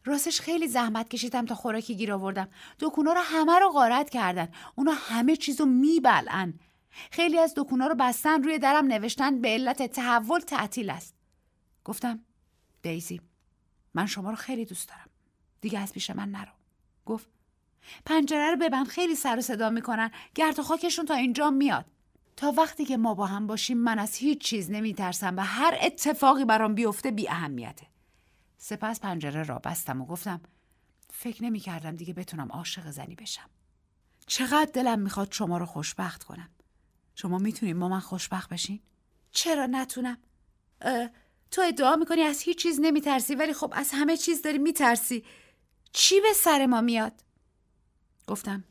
راستش خیلی زحمت کشیدم تا خوراکی گیر آوردم. دکونا رو همه رو غارت کردن. اونا همه چیزو میبلن خیلی از دکونا رو بستن روی درم نوشتن به علت تحول تعطیل است. گفتم دیزی من شما رو خیلی دوست دارم. دیگه از پیش من نرو. گفت پنجره رو ببند خیلی سر و صدا می‌کنن. گرد و خاکشون تا اینجا میاد. تا وقتی که ما با هم باشیم من از هیچ چیز نمیترسم و هر اتفاقی برام بیفته بی اهمیته. سپس پنجره را بستم و گفتم فکر نمی کردم دیگه بتونم عاشق زنی بشم. چقدر دلم می‌خواد شما رو خوشبخت کنم. شما می‌تونید با من خوشبخت بشین؟ چرا نتونم؟ تو ادعا می‌کنی از هیچ چیز نمیترسی ولی خب از همه چیز داری میترسی. چی به سر ما میاد؟ گفتم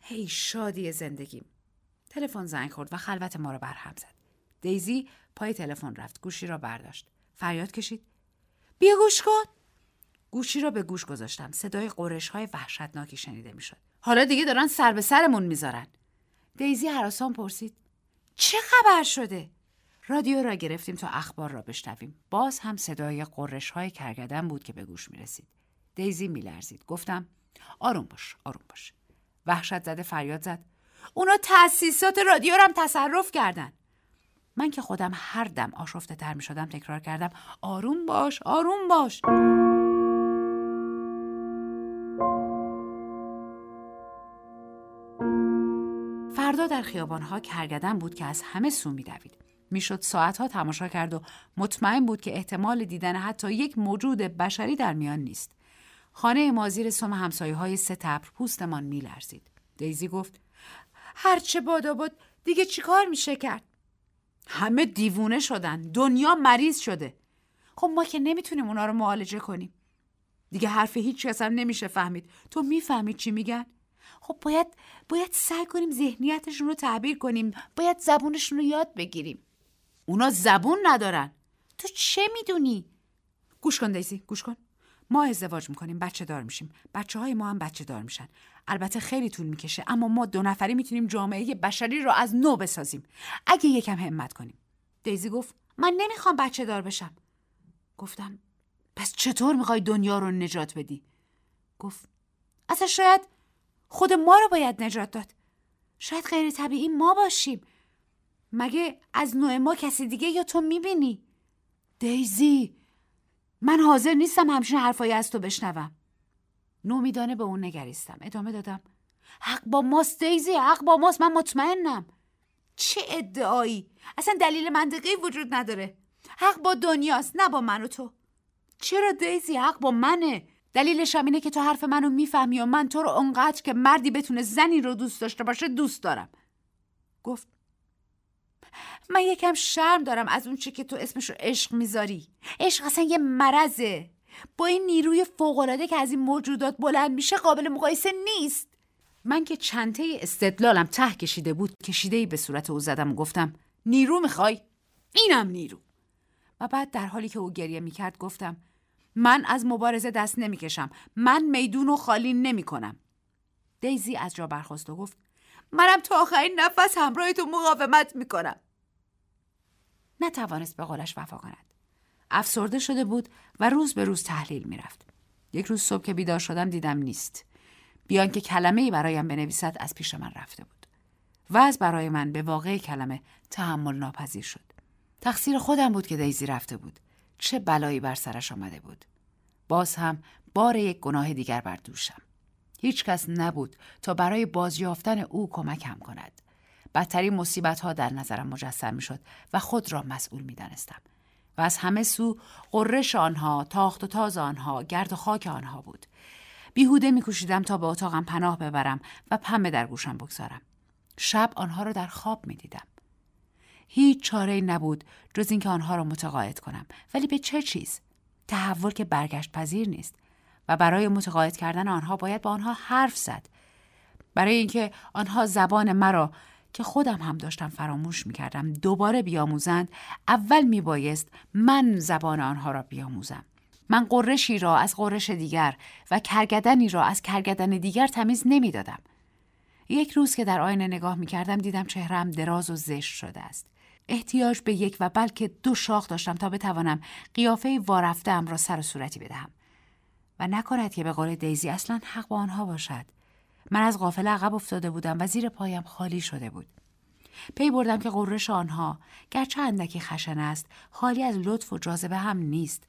هی شادی زندگیم. تلفن زنگ خورد و خلوت ما رو برهم زد. دیزی پای تلفن رفت. گوشی را برداشت. فریاد کشید. بیا گوش کن. گوشی را به گوش گذاشتم. صدای قرش های وحشتناکی شنیده می‌شد. حالا دیگه دارن سر به سرمون می‌ذارن. دیزی حراسان پرسید. چه خبر شده؟ رادیو را گرفتیم تا اخبار را بشنویم. باز هم صدای قرش های کرگدن بود که به گوش می رسید دیزی میلرزید. گفتم آروم باش آروم باش. وحشت زده فریاد زد. اونا تأسیسات رادیو رو هم تصرف کردن. من که خودم هر دم آشفته تر می شدم تکرار کردم آروم باش آروم باش فردا در خیابانها کرگدن بود که از همه سو می دوید. می‌شد ساعتها تماشا کرد و مطمئن بود که احتمال دیدن حتی یک موجود بشری در میان نیست. خانه ما زیر سم همسایه های سه تبر پوستمان میلرزید. دیزی گفت هرچه بادا بود دیگه چیکار میشه کرد؟ همه دیوونه شدن. دنیا مریض شده. خب ما که نمی‌تونیم اونا رو معالجه کنیم. دیگه حرف هیچ کس هم نمیشه فهمید. تو می‌فهمی چی میگن؟ خب باید باید سعی کنیم ذهنیتشون رو تعبیر کنیم. باید زبونشون رو یاد بگیریم. اونا زبون ندارن. تو چه می‌دونی؟ گوش کن دیزی گوش کن. ما ازدواج می‌کنیم بچه دار میشیم. بچه های ما هم بچه دار میشن. البته خیلی طول می‌کشه اما ما دو نفری می‌تونیم جامعه بشری رو از نو بسازیم. اگه یکم همت کنیم. دیزی گفت من نمی‌خوام بچه دار بشم. گفتم پس چطور می‌خوای دنیا رو نجات بدی؟ گفت اصلا شاید خود ما رو باید نجات داد. شاید غیر طبیعی ما باشیم. مگه از نوع ما کسی دیگه یا تو می‌بینی؟ دیزی! من حاضر نیستم همچین حرفایی از تو بشنوم. نومیدانه به اون نگریستم. ادامه دادم. حق با ماست دیزی حق با ماست. من مطمئنم. چه ادعایی؟ اصلا دلیل منطقی وجود نداره. حق با دنیاست نه با من و تو. چرا دیزی؟ حق با منه. دلیلش هم اینه که تو حرف منو می‌فهمی و من تو رو اونقدر که مردی بتونه زنی رو دوست داشته باشه دوست دارم. گفت من یکم شرم دارم از اون چی که تو اسمشو عشق می‌ذاری. عشق اصلا یه مرزه با این نیروی فوقالعاده که از این موجودات بلند میشه قابل مقایسه نیست. من که چنته استدلالم ته کشیده بود کشیده ای به صورت او زدم و گفتم نیرو می‌خوای؟ اینم نیرو. و بعد در حالی که او گریه می‌کرد گفتم من از مبارزه دست نمی‌کشم. من میدون و خالی نمی‌کنم. دیزی از جا برخواست و گفت منم تا آخرین نفس همراه تو مقاومت می‌کنم. نتوانست به قولش وفا کند. افسرده شده بود و روز به روز تحلیل می‌رفت. یک روز صبح که بیدار شدم دیدم نیست. بیان که کلمه ای برایم بنویسد از پیش من رفته بود. و از برای من به واقع کلمه تحمل ناپذیر شد. تقصیر خودم بود که دیزی رفته بود. چه بلایی بر سرش آمده بود. باز هم بار یک گناه دیگر بر دوشم. هیچ کس نبود تا برای بازیافتن او کمکم کند. بدترین مصیبت ها در نظرم مجسم می شد و خود را مسئول می دانستم. و از همه سو قررش آنها، تاخت و تاز آنها، گرد و خاک آنها بود. بیهوده میکوشیدم تا به اتاقم پناه ببرم و پمه در گوشم بگذارم. شب آنها را در خواب می دیدم. هیچ چاره نبود جز اینکه آنها را متقاعد کنم ولی به چه چیز تحول که برگشت پذیر نیست و برای متقاعد کردن آنها باید با آنها حرف زد برای اینکه آنها زبان مرا که خودم هم داشتم فراموش می کردم دوباره بیاموزند اول می بایست من زبان آنها را بیاموزم. من قرشی را از قرش دیگر و کرگدنی را از کرگدن دیگر تمیز نمی دادم. یک روز که در آینه نگاه می کردم دیدم چهرم دراز و زشت شده است. احتیاج به یک و بلکه دو شاخ داشتم تا بتوانم قیافه وارفته را سر و صورتی بدهم. و نکند که به قول دیزی اصلا حق با آنها باشد. من از غافل عقب افتاده بودم و زیر پایم خالی شده بود. پی بردم که قررش آنها گرچه اندکی خشن است خالی از لطف و جاذبه هم نیست.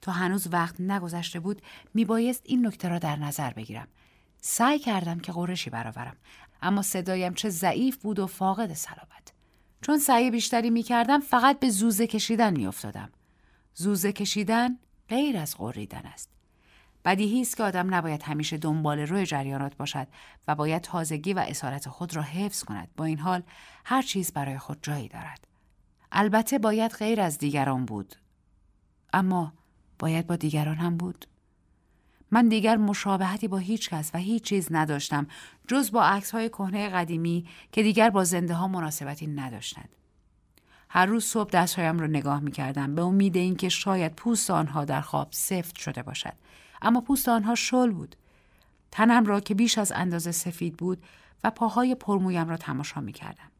تا هنوز وقت نگذشته بود میبایست این نکته را در نظر بگیرم. سعی کردم که قرشی برآورم اما صدایم چه ضعیف بود و فاقد صلابت. چون سعی بیشتری می‌کردم فقط به زوزه کشیدن میافتادم. زوزه کشیدن غیر از قریدن است. بدیهی است که آدم نباید همیشه دنبال روی جریانات باشد و باید تازگی و اسارت خود را حفظ کند. با این حال هر چیز برای خود جایی دارد. البته باید غیر از دیگران بود. اما باید با دیگران هم بود. من دیگر مشابهتی با هیچ کس و هیچ چیز نداشتم جز با عکس های کهنه قدیمی که دیگر با زنده ها مناسبتی نداشتند. هر روز صبح دستهایم را نگاه می کردم به امید اینکه شاید پوست آنها در خواب سفت شده باشد. اما پوست آنها شل بود. تنم را که بیش از اندازه سفید بود و پاهای پرمویم را تماشا می کردم.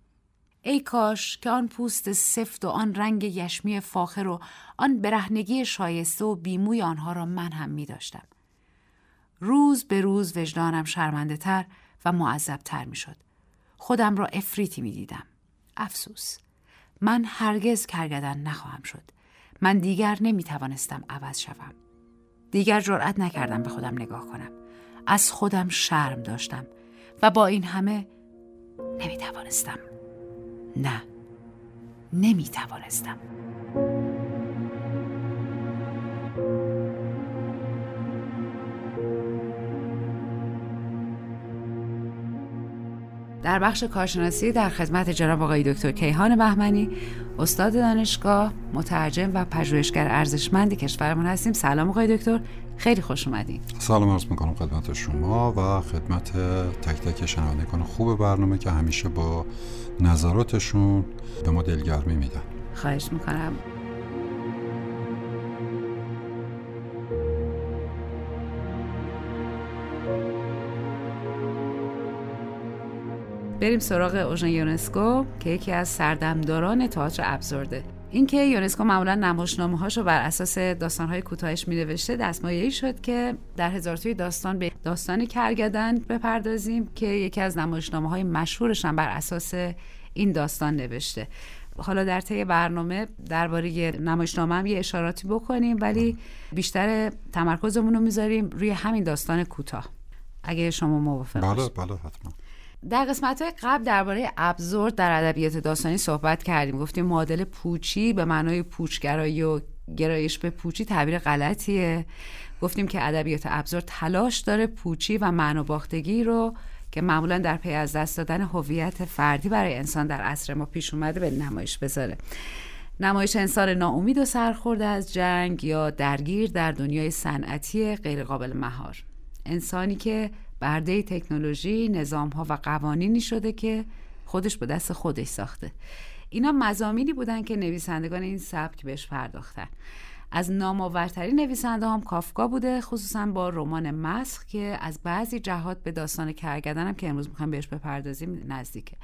ای کاش که آن پوست سفت و آن رنگ یشمی فاخر و آن برهنگی شایسته و بیموی آنها را من هم می داشتم. روز به روز وجدانم شرمنده تر و معذب تر می شد. خودم را افریتی می دیدم. افسوس. من هرگز کرگدن نخواهم شد. من دیگر نمی توانستم عوض شوم. دیگر جرأت نکردم به خودم نگاه کنم. از خودم شرم داشتم و با این همه نمی توانستم نه نمی در بخش کارشناسی در خدمت جناب آقای دکتر کیهان بهمنی استاد دانشگاه مترجم و پژوهشگر ارزشمند کشورمون هستیم. سلام آقای دکتر. خیلی خوش اومدین. سلام عرض می‌کنم خدمت شما و خدمت تک تک شنوندگان خوب برنامه که همیشه با نظراتشون به ما دلگرمی میدن. خواهش می‌کنم. بریم سراغ اوژن یونسکو که یکی از سردمداران تئاتر ابزورده. اینکه یونسکو معمولا نمایشنامه هاشو بر اساس داستان های کوتاهش می نوشته دستمایه‌ای شد که در هزار توی داستان به داستان کرگدن بپردازیم که یکی از نمایشنامه های مشهورش هم بر اساس این داستان نوشته. حالا در طی برنامه درباره نمایشنامه هم یه اشاراتی بکنیم ولی بیشتر تمرکزمون رو می‌ذاریم روی همین داستان کوتاه. اگه شما موافق بله بله حتما. در قسمت های قبل درباره ابزورد در ادبیات داستانی صحبت کردیم. گفتیم معادل پوچی به معنای پوچگرایی و گرایش به پوچی تعبیر غلطیه. گفتیم که ادبیات ابزورد تلاش داره پوچی و معنا باختگی رو که معمولا در پی از دست دادن هویت فردی برای انسان در عصر ما پیش اومده به نمایش بذاره. نمایش انسان ناامید و سرخورده از جنگ یا درگیر در دنیای صنعتی غیرقابل مهار. انسانی که برده تکنولوژی نظام ها و قوانینی شده که خودش به دست خودش ساخته. اینا مزامینی بودن که نویسندگان این سبک بهش پرداختن. از نامآورترین نویسنده هم کافکا بوده خصوصا با رمان مسخ که از بعضی جهات به داستان کرگدن هم که امروز می‌خوایم بهش بپردازیم نزدیکه.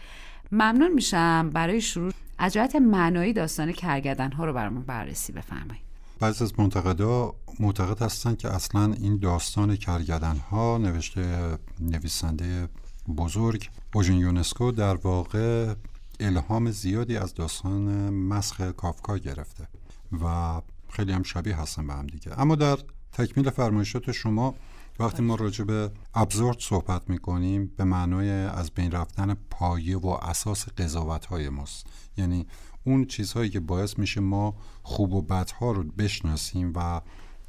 ممنون میشم برای شروع. از جهت معنایی داستان کرگدن ها رو برامون بررسی بفرمایید. بعضی از منتقدا معتقد هستند که اصلا این داستان کرگدن ها نوشته نویسنده بزرگ اوژن یونسکو در واقع الهام زیادی از داستان مسخ کافکا گرفته و خیلی هم شبیه هستن به هم دیگه. اما در تکمیل فرمایشات شما وقتی ما راجع به ابزورد صحبت می‌کنیم به معنای از بین رفتن پایه و اساس قضاوت های ماست. یعنی اون چیزهایی که باعث میشه ما خوب و بدها رو بشناسیم و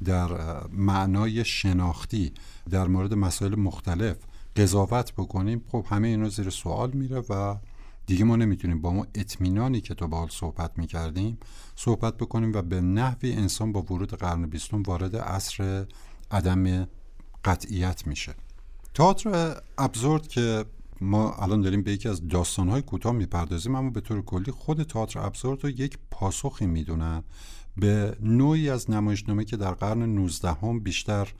در معنای شناختی در مورد مسائل مختلف قضاوت بکنیم خب همه اینا زیر سوال میره و دیگه ما نمی‌تونیم با ما اطمینانی که تو با حال صحبت می‌کردیم صحبت بکنیم و به نحوی انسان با ورود قرن بیستم وارد عصر عدم قطعیت میشه. تئاتر ابزورد که ما الان داریم به یکی از داستانهای کوتاه می‌پردازیم اما به طور کلی خود تئاتر ابزورد رو یک پاسخی می‌دونن. به نوعی از نمایشنامه که در قرن 19 هم بیشتر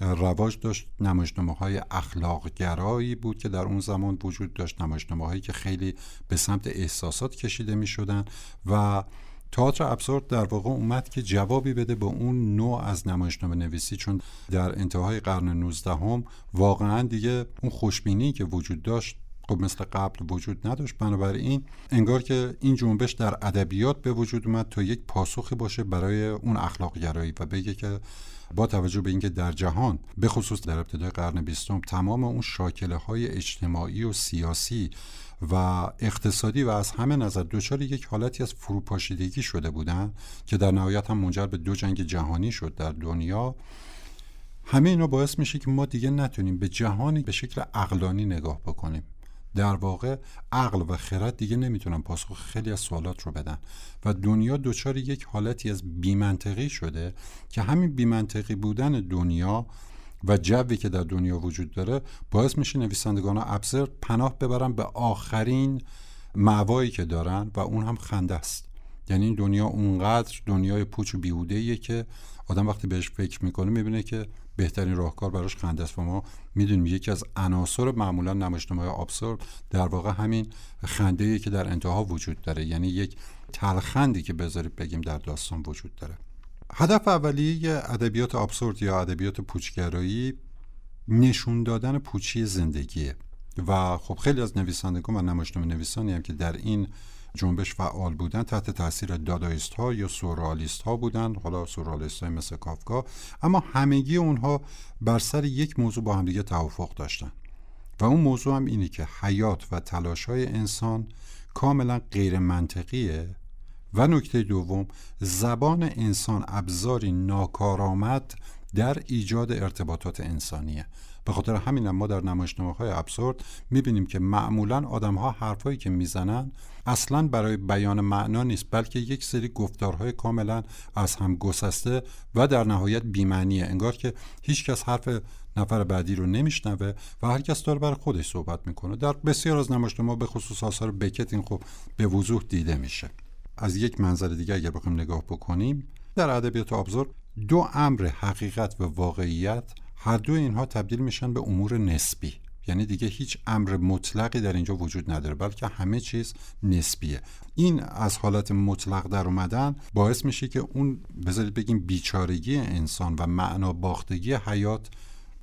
رواج داشت نمایشنامه های اخلاق گرایی بود که در اون زمان وجود داشت نمایشنامه هایی که خیلی به سمت احساسات کشیده می شدن و تئاتر ابسورد در واقع اومد که جوابی بده به اون نوع از نمایشنامه نویسی چون در انتهای قرن 19 هم واقعا دیگه اون خوشبینی که وجود داشت خب مثل قبل وجود نداشت. بنابراین انگار که این جنبش در ادبیات به وجود اومد تا یک پاسخی باشه برای اون اخلاق گرایی و بگه که با توجه به اینکه در جهان به خصوص در ابتدای قرن بیستم تمام اون شاکله های اجتماعی و سیاسی و اقتصادی و از همه نظر دچار یک حالتی از فروپاشیدگی شده بودن که در نهایت هم منجر به دو جنگ جهانی شد در دنیا. همه اینا باعث میشه که ما دیگه نتونیم به جهانی به شکل اقلانی نگاه بکنیم. در واقع عقل و خرد دیگه نمی‌تونن پاسخ خیلی از سوالات رو بدن و دنیا دچار یک حالتی از بیمنطقی شده که همین بیمنطقی بودن دنیا و جوی که در دنیا وجود داره باعث میشه نویسندگان ابزر پناه ببرن به آخرین معوایی که دارن و اون هم خنده است. یعنی این دنیا اونقدر دنیای پوچ و بیهوده که آدم وقتی بهش فکر می‌کنه می‌بینه که بهترین راهکار براش خنده است. و ما می‌دونیم یکی از عناصر معمولا نمایشنامه های آبسورد در واقع همین خنده که در انتها وجود داره. یعنی یک تلخندی که بذارید بگیم در داستان وجود داره. هدف اولیه ادبیات آبسورد یا ادبیات پوچگرایی نشون دادن پوچی زندگیه. و خب خیلی از نویسندگان و نمایشنامه نویسانی هم که در این جنبش فعال بودن تحت تاثیر دادایست ها یا سورالیست ها بودن حالا سورالیست های مثل کافکا اما همگی اونها بر سر یک موضوع با همدیگه توافق داشتن. و اون موضوع هم اینه که حیات و تلاش های انسان کاملا غیر منطقیه و نکته دوم زبان انسان ابزاری ناکارآمد در ایجاد ارتباطات انسانیه. به خاطر همین ما در نمایشنامه های ابسورد می‌بینیم که معمولا آدم ها حرفایی که می‌زنن اصلا برای بیان معنا نیست بلکه یک سری گفتارهای کاملا از هم گسسته و در نهایت بیمعنیه. انگار که هیچکس حرف نفر بعدی رو نمیشنوه و هر کس داره برای خودش صحبت می‌کنه. در بسیار از نمایشنامه به خصوص آثار بکت این خب به وضوح دیده میشه. از یک منظر دیگه اگر بخوایم نگاه بکنیم در ادبیات ابزورد دو امر حقیقت و واقعیت هر دو اینها تبدیل میشن به امور نسبی. یعنی دیگه هیچ امر مطلقی در اینجا وجود نداره بلکه همه چیز نسبیه. این از حالت مطلق در اومدن باعث میشه که اون بذارید بگیم بیچارگی انسان و معنا باختگی حیات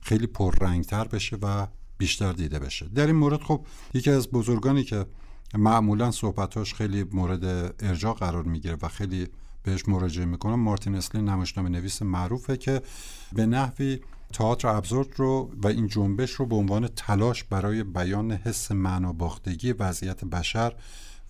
خیلی پررنگتر بشه و بیشتر دیده بشه. در این مورد خب یکی از بزرگانی که معمولا صحبتاش خیلی مورد ارجاع قرار می‌گیره و خیلی بهش مراجعه می‌کنم. مارتین اسلی نمایشنامه نویس معروفه که به نحوی تئاتر ابزورد رو و این جنبش رو به عنوان تلاش برای بیان حس معنا باختگی وضعیت بشر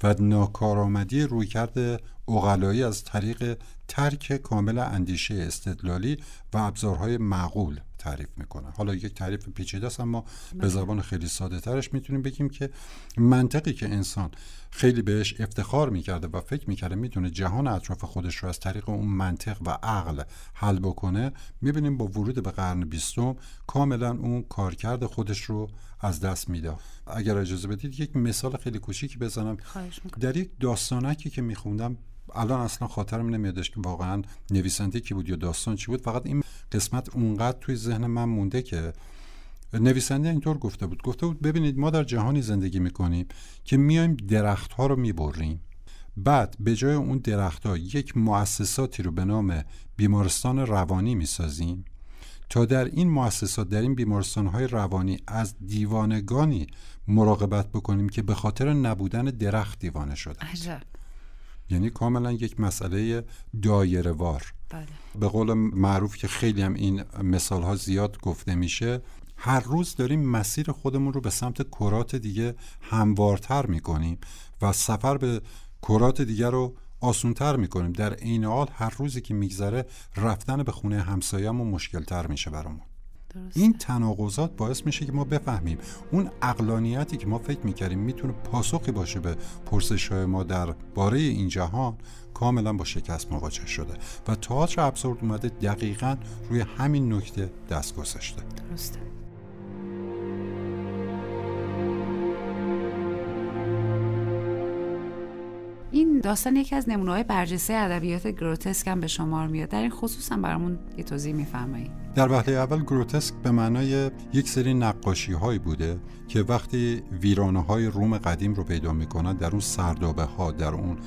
و ناکارآمدی رویکرد اقلایی از طریق ترک کامل اندیشه استدلالی و ابزارهای معقول. تعریف می‌کنه. حالا یک تعریف پیچیده است اما به بله. زبان خیلی ساده ترش می‌تونیم بگیم که منطقی که انسان خیلی بهش افتخار می‌کرده و فکر می‌کرده می‌تونه جهان اطراف خودش رو از طریق اون منطق و عقل حل بکنه می‌بینیم با ورود به قرن بیستم کاملا اون کارکرد خودش رو از دست میده. اگر اجازه بدید یک مثال خیلی کوچیکی بزنم. در یک داستانکی که میخوندم الان اصلا خاطرم نمیادش که واقعا نویسنده کی بود یا داستان چی بود. فقط این قسمت اونقدر توی ذهن من مونده که نویسنده اینطور گفته بود. گفته بود ببینید ما در جهانی زندگی می‌کنیم که میایم درخت ها رو می‌بریم. بعد به جای اون درخت ها یک مؤسساتی رو به نام بیمارستان روانی می‌سازیم. تا در این مؤسسات در این بیمارستان های روانی از دیوانگانی مراقبت بکنیم که به خاطر نبودن درخت دیوانه شده یعنی کاملا یک مسئله دایره وار. بله. به قول معروف که خیلی هم این مثال ها زیاد گفته میشه هر روز داریم مسیر خودمون رو به سمت کرات دیگه هموارتر می‌کنیم و سفر به کرات دیگر رو آسونتر می‌کنیم. در عین حال هر روزی که میگذره رفتن به خونه همسایه‌مون مشکلتر میشه برامون. این تناقضات باعث میشه که ما بفهمیم. اون اقلانیتی که ما فکر می‌کردیم می‌تونه پاسخی باشه به پرسش های ما در باره این جهان کاملا با شکست مواجه شده و تئاتر ابسورد اومده دقیقا روی همین نکته دست گذاشته درسته. این داستان یکی از نمونه برجسته ادبیات گروتسک هم به شمار میاد. در این خصوص هم برامون یه توضیح میفرمایید. در وهله اول گروتسک به معنای یک سری نقاشی هایی بوده که وقتی ویرانه های روم قدیم رو پیدا می‌کنن در اون سردابه ها در اون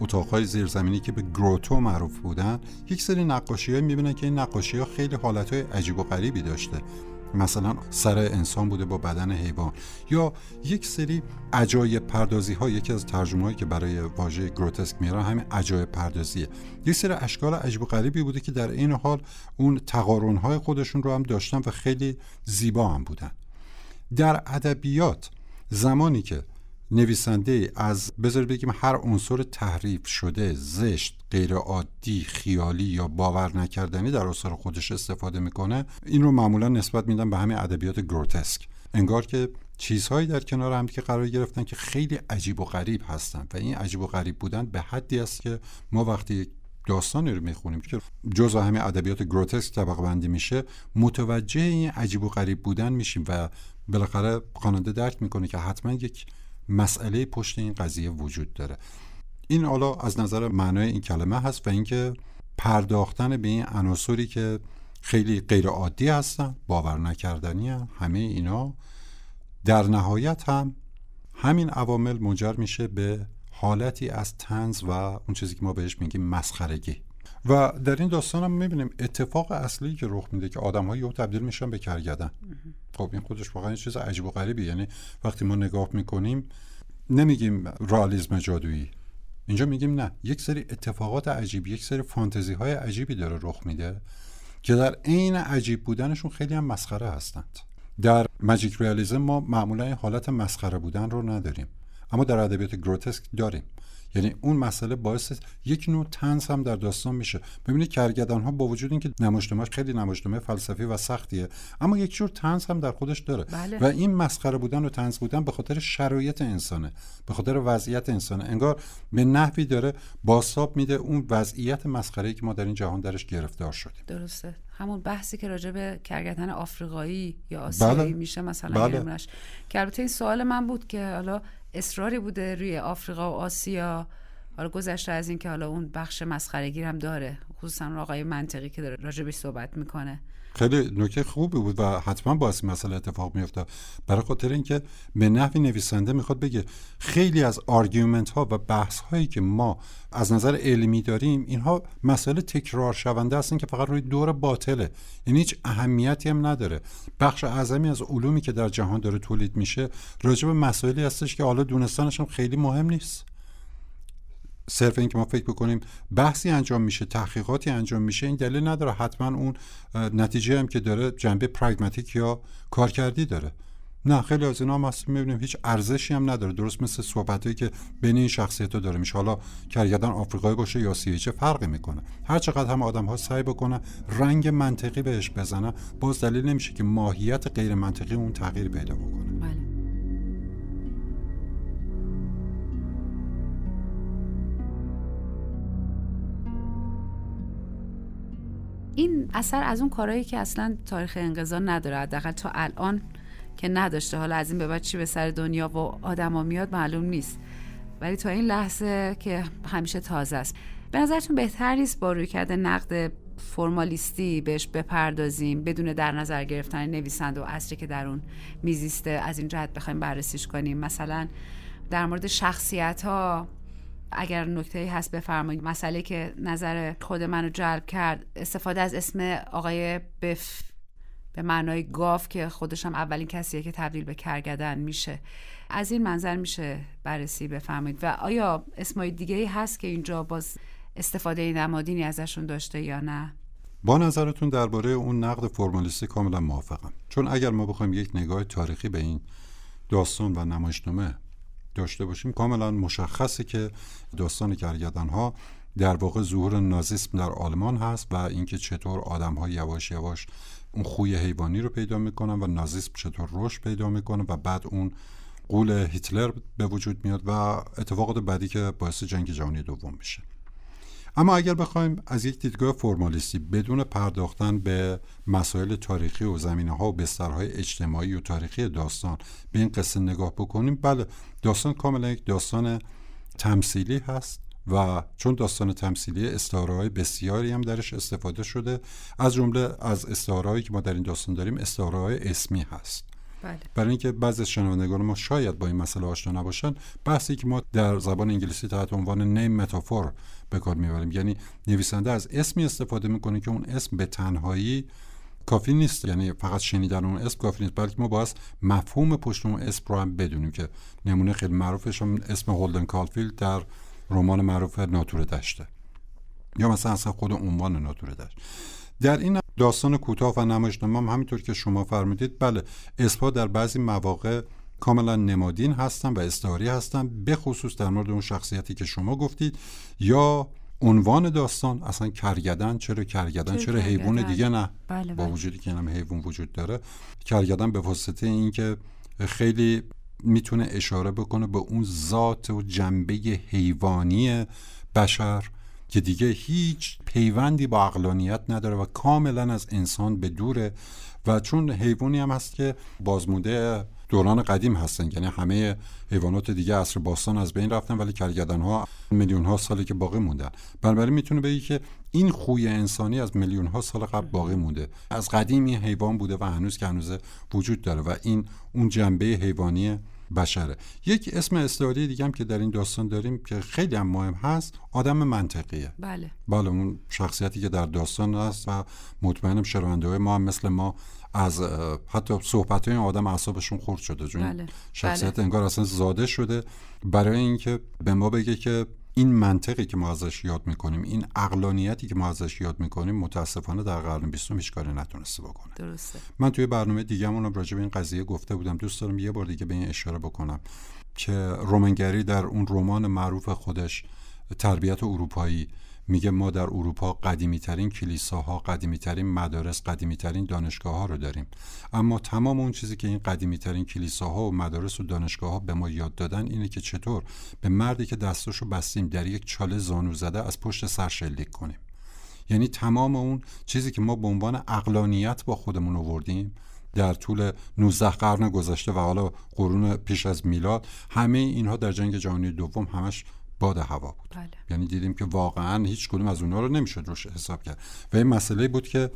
اتاقهای زیرزمینی که به گروتو معروف بودن یک سری نقاشی های می‌بینن که این نقاشی ها خیلی حالت های عجیب و غریبی داشته. مثلا سر انسان بوده با بدن حیوان یا یک سری عجایب پردازی ها یکی از ترجمه هایی که برای واژه گروتسک میارن همین عجایب پردازیه. یک سری اشکال عجیب و غریبی بوده که در این حال اون تقارن های خودشون رو هم داشتن و خیلی زیبا هم بودن. در ادبیات زمانی که نویسنده از بذار بگیم هر عنصر تحریف شده زشت غیر عادی خیالی یا باور نکردنی در آثار خودش استفاده می‌کنه این رو معمولا نسبت میدن به همین ادبیات گروتسک. انگار که چیزهایی در کنار هم که قرار گرفتن که خیلی عجیب و غریب هستن و این عجیب و غریب بودن به حدی است که ما وقتی داستانی رو می‌خونیم که جزء همین ادبیات گروتسک طبقه بندی میشه متوجه این عجیب و غریب بودن میشیم و بالاخره خواننده درک می‌کنه که حتما یک مسئله پشت این قضیه وجود داره این حالا از نظر معنای این کلمه هست و اینکه پرداختن به این عناصری که خیلی غیر عادی هستن باور نکردنی هم. همه اینا در نهایت هم همین عوامل منجر میشه به حالتی از تنز و اون چیزی که ما بهش میگیم مسخرگی و در این داستان هم می‌بینیم اتفاق اصلی که رخ میده که آدم ها تبدیل میشن به کرگدن خب این خودش واقعا چیز عجیب و غریبی یعنی وقتی ما نگاه می‌کنیم نمیگیم رالیزم جادویی. اینجا میگیم نه. یک سری اتفاقات عجیب یک سری فانتزی های عجیبی داره رخ میده که در عین عجیب بودنشون خیلی هم مسخره هستند. در ماجیک ریالیزم ما معمولا این حالت مسخره بودن رو نداریم. اما در ادبیات گروتسک داریم. یعنی اون مسئله باعث یک نوع تنز هم در داستان میشه ببینید کرگدان ها با وجود اینکه نمایشنامه خیلی نمایشنامه فلسفی و سختیه اما یک جور تنز هم در خودش داره بله. و این مسخره بودن و تنز بودن به خاطر شرایط انسانه به خاطر وضعیت انسانه انگار به نحوی داره باساب میده اون وضعیت مسخره که ما در این جهان درش گرفتار شدیم درسته همون بحثی که راجع به کرگدن آفریقایی یا آسیایی بله. میشه مثلا. بله. که البته این سوال من بود که حالا اصراری بوده روی آفریقا و آسیا. حالا گذشته از این که حالا اون بخش مسخرگیر هم داره خصوصا آقای منطقی که داره راجع بهش صحبت می‌کنه. خیلی نکته خوبی بود و حتما باعث مسئله اتفاق میفته برای خاطر اینکه به نحوی نویسنده می‌خواد بگه خیلی از آرگومنت ها و بحث هایی که ما از نظر علمی داریم اینها مسئله تکرار شونده هستن که فقط روی دور باطله. یعنی هیچ اهمیتی هم نداره. بخش اعظمی از علومی که در جهان داره تولید میشه راجع به مسائلی هستش که حالا دونستانش هم خیلی مهم نیست. صرف اینکه ما فکر بکنیم بحثی انجام میشه تحقیقاتی انجام میشه این دلیل نداره. حتما اون نتیجه هم که داره جنبه پراگماتیک یا کارکردی داره. نه خیلی از اینا هم هست می‌بینیم هیچ ارزشی هم نداره. درست مثل صحبتایی که بین این شخصیت ها داره. میشه حالا کرگدن آفریقایی باشه یا سیایی چه فرقی می‌کنه. هر چقدر هم آدم ها سعی بکنن رنگ منطقی بهش بزنن باز دلیل نمیشه که ماهیت غیر منطقی اون تغییر پیدا بکنه. بله. این اثر از اون کارهایی که اصلا تاریخ انقضا نداره. حداقل تا الان که نداشته. حالا از این به بعد چی به سر دنیا و آدما میاد معلوم نیست. ولی تا این لحظه که همیشه تازه است. به نظرتون بهتر نیست با روی کرده نقد فرمالیستی بهش بپردازیم بدون در نظر گرفتن نویسنده و اصری که در اون میزیسته از این جهت بخوایم بررسیش کنیم؟ مثلا در مورد شخصیت ها اگر نکته هست بفرمایید. مسئله که نظر خود منو جلب کرد استفاده از اسم آقای بف به معنای گاف که خودش هم اولین کسیه که تبدیل به کرگدن میشه. از این منظر میشه بررسی بفرمایید. و آیا اسمای دیگه هست که اینجا باز استفاده نمادینی ازشون داشته یا نه؟ با نظرتون درباره اون نقد فرمالیستی کاملا موافقم. چون اگر ما بخوایم یک نگاه تاریخی به این داستان و نمایشنامه داشته باشیم. کاملا مشخصه که داستان کرگدن ها در واقع ظهور نازیسم در آلمان هست و اینکه چطور آدم ها یواش یواش اون خوی حیوانی رو پیدا می‌کنن و نازیسم چطور رشد پیدا می‌کنه و بعد اون قول هیتلر به وجود میاد و اتفاقات بعدی که باعث جنگ جهانی دوم میشه. اما اگر بخوایم از یک دیدگاه فرمالیستی بدون پرداختن به مسائل تاریخی و زمینه ها و بسترهای اجتماعی و تاریخی داستان به این قصه نگاه بکنیم بله داستان کاملا یک داستان تمثیلی هست و چون داستان تمثیلی استعاره‌های بسیاری هم درش استفاده شده از جمله از استعاره‌هایی که ما در این داستان داریم استعاره‌های اسمی هست بله. برای اینکه بعضی از شنوندگان ما شاید با این مسئله آشنا نباشن بحثی که ما در زبان انگلیسی تحت عنوان name metaphor به کار می‌بریم. یعنی نویسنده از اسمی استفاده می‌کنه که اون اسم به تنهایی کافی نیست. یعنی فقط شنیدن اون اسم کافی نیست بلکه ما باید مفهوم پشت اون اسم رو هم بدونیم که نمونه خیلی معروفش هم اسم هولدن کالفیلد در رمان معروف ناتور دشته. یا مثلا اصلا خود عنوان ناتور دشت. در این داستان کوتاه و نمایشنامه هم همینطور که شما فرمودید بله اسمها در بعضی مواقع کاملا نمادین هستن و استعاری هستن به خصوص در مورد اون شخصیتی که شما گفتید یا عنوان داستان اصلا کرگدن چرا کرگدن؟ چرا, حیوان دیگه نه؟ بله با بله. وجودی که هم حیوان وجود داره. کرگدن به واسطه اینکه خیلی می‌تونه اشاره بکنه به اون ذات و جنبه حیوانی بشر که دیگه هیچ پیوندی با اقلانیت نداره و کاملا از انسان به دوره و چون حیوانی هم هست که بازمونده دوران قدیم هستن. یعنی همه حیوانات دیگه عصر باستان از بین رفتن ولی کرگدن ها میلیون ها سالی که باقی موندن. بنابراین می‌تونه بگی که این خوی انسانی از میلیون ها سال قبل باقی مونده. از قدیم این حیوان بوده و هنوز که هنوز وجود داره و این اون جنبه حیوانی بشره. یک اسم استعاری دیگه هم که در این داستان داریم که خیلی هم مهم هست آدم منطقیه. بله. بله اون شخصیتی که در داستان هست و مطمئنم شنونده های ما هم مثل ما از حتی صحبت های آدم اعصابشون خورد شده چون بله. شخصیت بله. انگار اصلا زاده شده برای اینکه به ما بگه که این منطقی که ما ازش یاد می‌کنیم این اقلانیتی که ما ازش یاد می‌کنیم متاسفانه در قرن بیستم هیچ کاری نتونسته بکنه درسته من توی برنامه دیگه راجع به این قضیه گفته بودم دوست دارم یه بار دیگه به این اشاره بکنم که رومنگری در اون رمان معروف خودش تربیت اروپایی میگه ما در اروپا قدیمی ترین کلیساها قدیمی ترین مدارس قدیمی ترین دانشگاه ها رو داریم. اما تمام اون چیزی که این قدیمی ترین کلیساها و مدارس و دانشگاه ها به ما یاد دادن اینه که چطور به مردی که دستاشو بستیم در یک چاله زانو زده از پشت سر شلیک کنیم. یعنی تمام اون چیزی که ما به عنوان اقلانیت با خودمون آوردیم در طول 19 قرن گذشته و حالا قرون پیش از میلاد همه اینها در جنگ جهانی دوم همش باد هوا بود. بله. یعنی دیدیم که واقعا هیچ کدوم از اونها رو نمی‌شد روش حساب کرد. و این مسئله بود که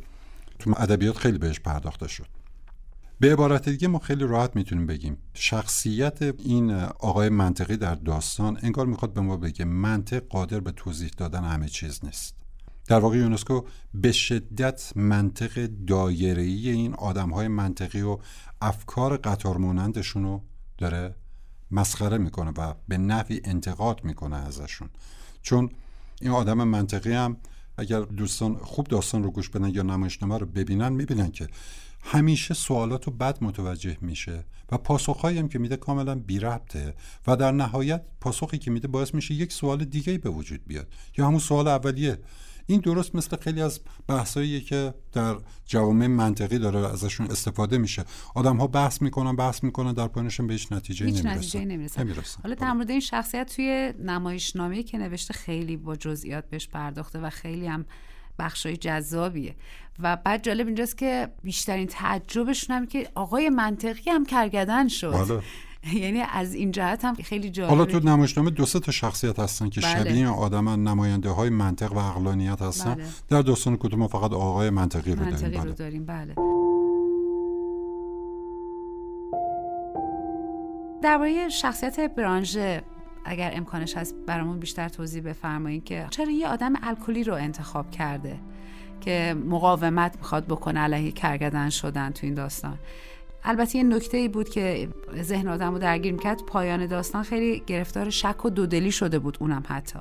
تو ادبیات خیلی بهش پرداخته شد. به عبارت دیگه ما خیلی راحت می‌تونیم بگیم. شخصیت این آقای منطقی در داستان انگار می‌خواد به ما بگه منطق قادر به توضیح دادن همه چیز نیست. در واقع یونسکو به شدت منطق دایره‌ای این آدمهای منطقی و افکار قطار مانندشون رو داره مسخره می‌کنه و به نفی انتقاد می‌کنه ازشون. چون این آدم منطقی هم اگر دوستان خوب داستان رو گوش بدن یا نمایشنامه رو ببینن می‌بینن که همیشه سوالات رو بد متوجه میشه و پاسخهایی هم که میده کاملا بی ربطه و در نهایت پاسخی که میده باعث میشه یک سوال دیگه به وجود بیاد. یا همون سوال اولیه. این درست مثل خیلی از بحثایی که در جوامع منطقی داره ازشون استفاده میشه آدم ها بحث می‌کنن بحث می‌کنن در پایانشون به هیچ نتیجه هیچ نمی‌رسن, نتیجه نمی‌رسن. نمی‌رسن. حالا در مورد این شخصیت توی نمایشنامه که نوشته خیلی با جزئیات بهش پرداخته و خیلی هم بخشای جذابیه و بعد جالب اینجاست که بیشترین تعجبشون هم که آقای منطقی هم کرگدن شد بله. یعنی از این جهت هم خیلی جالبه حالا تو نمایشنامه دو سه تا شخصیت هستن که بله. شبیه آدمن نماینده های منطق و عقلانیت هستن بله. در داستان کتب ما فقط آقای منطقی رو منطقی داریم رو بله. داریم بله درباره شخصیت برانژه اگر امکانش هست برامون بیشتر توضیح بفرمایید که چرا یه آدم الکلی رو انتخاب کرده که مقاومت می‌خواد بکنه علیه کرگدن شدن تو این داستان البته یه نکته ای بود که ذهن آدم رو درگیر می‌کرد. پایان داستان خیلی گرفتار شک و دودلی شده بود اونم حتی.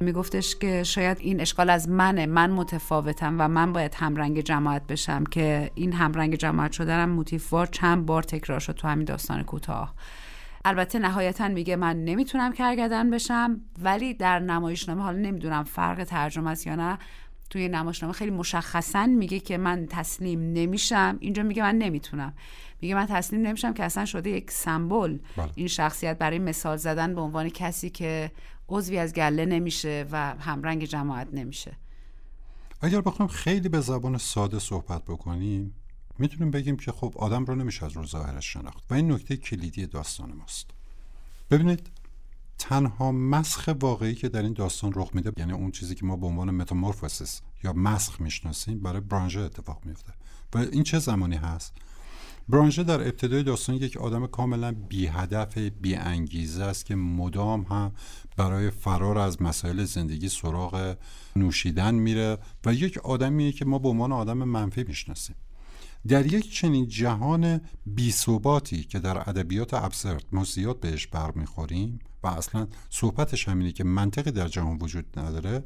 میگفتش که شاید این اشکال از منه. من متفاوتم و من باید همرنگ جماعت بشم که این همرنگ جماعت شدنم موتیفوار چند بار تکرار شد تو همین داستان کوتاه. البته نهایتا میگه من نمی‌تونم کرگدن بشم ولی در نمایشنامه حالا نمی‌دونم فرق ترجمه است یا نه توی نمایشنامه خیلی مشخصا میگه که من تسلیم نمیشم. اینجا میگه من نمی‌تونم. میگه من تسلیم نمیشم که اصلا شده یک سمبل. بله. این شخصیت برای مثال زدن به عنوان کسی که عضوی از گله نمیشه و همرنگ جماعت نمیشه. اگر بخوایم خیلی به زبان ساده صحبت بکنیم می‌تونیم بگیم که خب آدم رو نمیشه از رو ظاهرش شناخت و این نکته کلیدی داستان ماست. ببینید تنها مسخ واقعی که در این داستان رخ میده یعنی اون چیزی که ما به عنوان متامورفوسیس یا مسخ می‌شناسیم برای برانژه اتفاق میفته و این چه زمانی هست؟ برانژه در ابتدای داستان یک آدم کاملا بی هدف بی انگیزه است که مدام هم برای فرار از مسائل زندگی سراغ نوشیدن میره و یک آدمیه که ما به عنوان آدم منفی می‌شناسیم. در یک چنین جهان بیثباتی که در ادبیات ابسرد ما زیاد بهش برمیخوریم و اصلا صحبتش همینه که منطقی در جهان وجود نداره.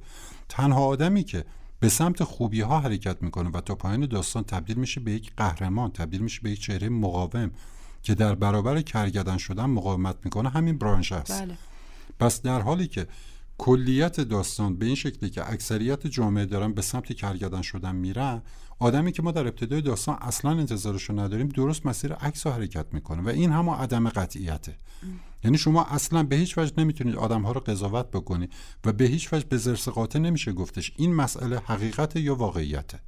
تنها آدمی که به سمت خوبی ها حرکت می‌کنه و تا پایان داستان تبدیل میشه به یک قهرمان تبدیل میشه به یک چهره مقاوم که در برابر کرگدن شدن مقاومت می‌کنه همین برانش است بله. پس در حالی که کلیت داستان به این شکلی که اکثریت جامعه دارن به سمت کرگدن شدن میرن آدمی که ما در ابتدای داستان اصلا انتظارش رو نداریم درست مسیر عکس رو حرکت می‌کنه و این هم عدم قطعیته. یعنی شما اصلا به هیچ وجه نمی‌تونید آدم ها رو قضاوت بکنید و به هیچ وجه به زرس قاطع نمیشه گفتش. این مسئله حقیقت یا واقعیته؟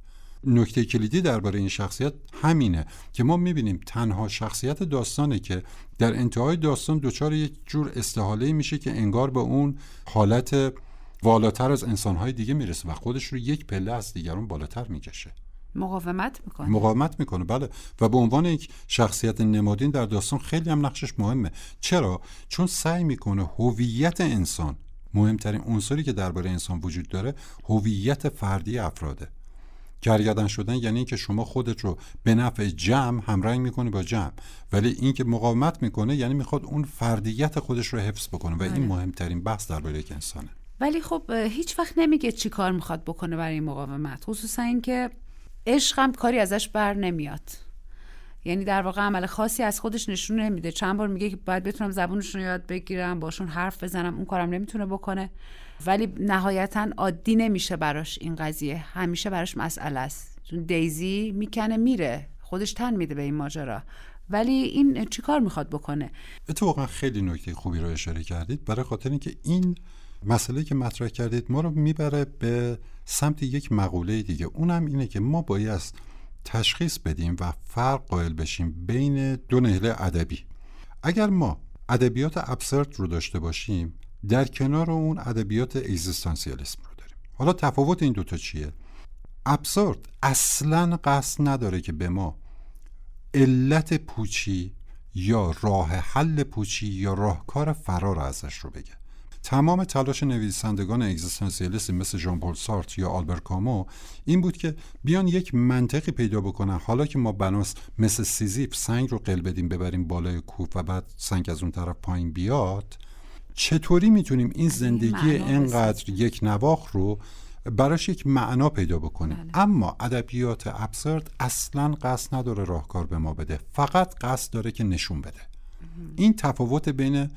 نکته کلیدی درباره این شخصیت همینه که ما می‌بینیم تنها شخصیت داستانه که در انتهای داستان دچار یک جور استحاله میشه که انگار به اون حالت والاتر از انسانهای دیگه می‌رسه و خودش رو یک پله از دیگران بالاتر می‌کشه. مقاومت می‌کنه. مقاومت می‌کنه بله. و به عنوان یک شخصیت نمادین در داستان خیلی هم نقشش مهمه. چرا؟ چون سعی می‌کنه هویت انسان مهمترین عنصری که درباره انسان وجود داره هویت فردی افراده. کرگدن شدن یعنی اینکه شما خودت رو به نفع جمع همرنگ می‌کنی با جمع. ولی اینکه مقاومت می‌کنه یعنی می‌خواد اون فردیت خودش رو حفظ بکنه و این بله. مهمترین بحث درباره یک انسانه. ولی خب هیچ وقت نمیگه چی کار می‌خواد بکنه برای این مقاومت. خصوصا اینکه عشق هم کاری ازش بر نمیاد. یعنی در واقع عمل خاصی از خودش نشون نمیده. چند بار میگه که باید بتونم زبونشون رو یاد بگیرم باشون حرف بزنم اون کارم نمی‌تونه بکنه. ولی نهایتا عادی نمیشه براش این قضیه. همیشه براش مسئله است. چون دیزی می‌کنه میره. خودش تن میده به این ماجرا. ولی این چیکار می‌خواد بکنه؟ اتفاقا خیلی نکته خوبی رو اشاره کردید. برای خاطر اینکه این مسئله که مطرح کردید ما رو می‌بره به سمت یک مقوله دیگه. اونم اینه که ما باید تشخیص بدیم و فرق قائل بشیم بین دو نهله ادبی. اگر ما ادبیات ابسرد رو داشته باشیم در کنار اون ادبیات اگزیستانسیالیسم رو داریم. حالا تفاوت این دوتا چیه؟ ابسورد اصلا قصد نداره که به ما علت پوچی یا راه حل پوچی یا راهکار فرار ازش رو بگه. تمام تلاش نویسندگان اگزیستانسیالیسم مثل ژان پل سارت یا آلبر کامو این بود که بیان یک منطقی پیدا بکنن. حالا که ما بناس مثل سیزیف سنگ رو قل بدیم ببریم بالای کوه و بعد سنگ از اون طرف پایین بیاد چطوری می‌تونیم این زندگی اینقدر یک نواخ رو براش یک معنا پیدا بکنیم؟ بله. اما ادبیات ابسرد اصلا قصد نداره راهکار به ما بده فقط قصد داره که نشون بده. این تفاوت بین